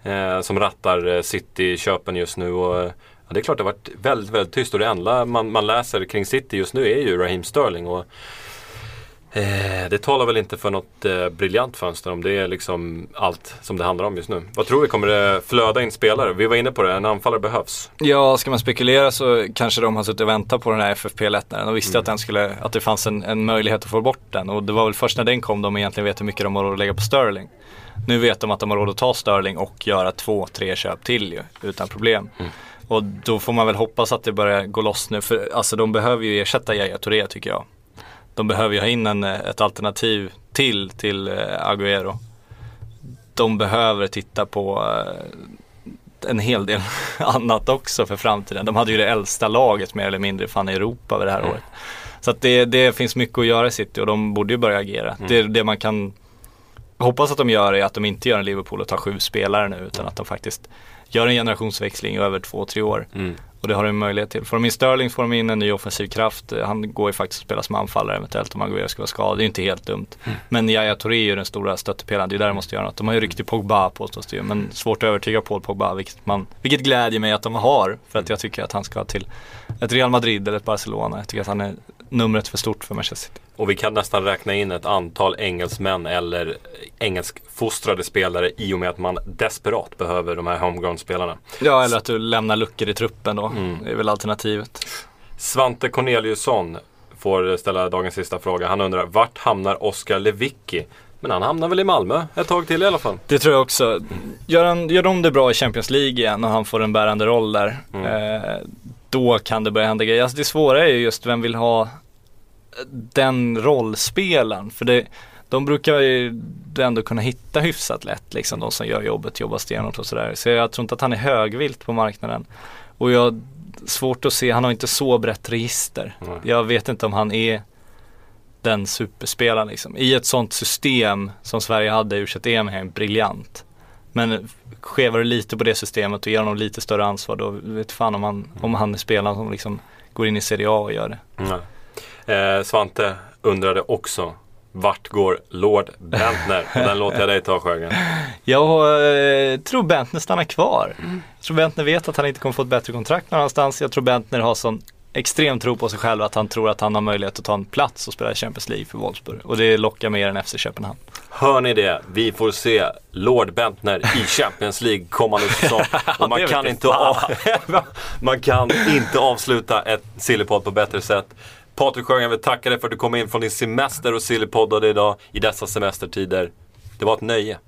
[SPEAKER 2] Eh, som rattar eh, City-köpen just nu. Och, ja, det är klart det har varit väldigt, väldigt tyst och det enda man, man läser kring City just nu är ju Raheem Sterling. Och, Eh, det talar väl inte för något eh, briljant fönster om det är liksom allt som det handlar om just nu. Vad tror vi? Kommer det flöda in spelare? Vi var inne på det, en anfallare behövs.
[SPEAKER 3] Ja, ska man spekulera så kanske de har suttit och väntat på den här FFP-lättnaden. De visste att, den skulle, att det fanns en, en möjlighet att få bort den. Och det var väl först när den kom de egentligen vet hur mycket de har råd att lägga på Sterling. Nu vet de att de har råd att ta Sterling och göra två, tre köp till ju, utan problem. Och då får man väl hoppas att det börjar gå loss nu. För alltså de behöver ju ersätta Yahya Touré tycker jag. De behöver ju ha in en, eh, ett alternativ till, till eh, Agüero. De behöver titta på eh, en hel del annat också för framtiden. De hade ju det äldsta laget mer eller mindre fan i Europa över det här året. Så att det, det finns mycket att göra i City och de borde ju börja agera. Det, det man kan hoppas att de gör är att de inte gör en Liverpool och tar sju spelare nu utan att de faktiskt gör en generationsväxling över två, tre år. Och det har de möjlighet till. Får de in Sterling får de in en ny offensiv kraft. Han går ju faktiskt att spela som anfallare eventuellt om Aguero ska vara skadad. Det är ju inte helt dumt. Men Yahya Touré är ju den stora stöttepelaren. Det är där de måste göra något. De har ju riktigt Pogba påstås det ju. Men svårt att övertyga Paul Pogba. Vilket, man, vilket glädjer mig att de har. För att jag tycker att han ska till ett Real Madrid eller ett Barcelona. Jag tycker att han är numret för stort för Manchester City.
[SPEAKER 2] Och vi kan nästan räkna in ett antal engelsmän eller engelskfostrade spelare i och med att man desperat behöver de här homegrown-spelarna.
[SPEAKER 3] Ja, eller att du lämnar luckor i truppen då. Det är väl alternativet.
[SPEAKER 2] Svante Corneliusson får ställa dagens sista fråga. Han undrar, vart hamnar Oskar Lewicki? Men han hamnar väl i Malmö ett tag till i alla fall.
[SPEAKER 3] Det tror jag också. Gör, han, gör de det bra i Champions League igen och han får en bärande roll där. Eh, då kan det börja hända grejer. Alltså det svåra är ju just vem vill ha den rollspelaren. För det, de brukar ju ändå kunna hitta hyfsat lätt liksom de som gör jobbet, jobbar stenhårt och sådär. Så jag tror inte att han är högvilt på marknaden. Och jag har svårt att se, han har inte så brett register.
[SPEAKER 2] Nej.
[SPEAKER 3] Jag vet inte om han är den superspelaren liksom. I ett sånt system som Sverige hade i U21-EM är han briljant. Men skevar du lite på det systemet och ger honom lite större ansvar då vet fan om han, om han är spelaren som liksom går in i Serie A och gör det.
[SPEAKER 2] Nej. Eh, Svante undrade också, vart går Lord Bentner? Och den låter jag dig ta Sjögren.
[SPEAKER 3] Jag eh, tror Bentner stannar kvar. Jag tror Bentner vet att han inte kommer få ett bättre kontrakt någon annanstans. Jag tror Bentner har sån extrem tro på sig själv att han tror att han har möjlighet att ta en plats och spela i Champions League för Wolfsburg. Och det lockar mer än FC Köpenhamn.
[SPEAKER 2] Hör ni det? Vi får se Lord Bentner i Champions League kommande säsong. Och man, kan inte av... man kan inte avsluta ett Sillypodd på bättre sätt. Patrik Sjögren, vi tackar dig för att du kom in från din semester och sillpoddade idag i dessa semestertider. Det var ett nöje.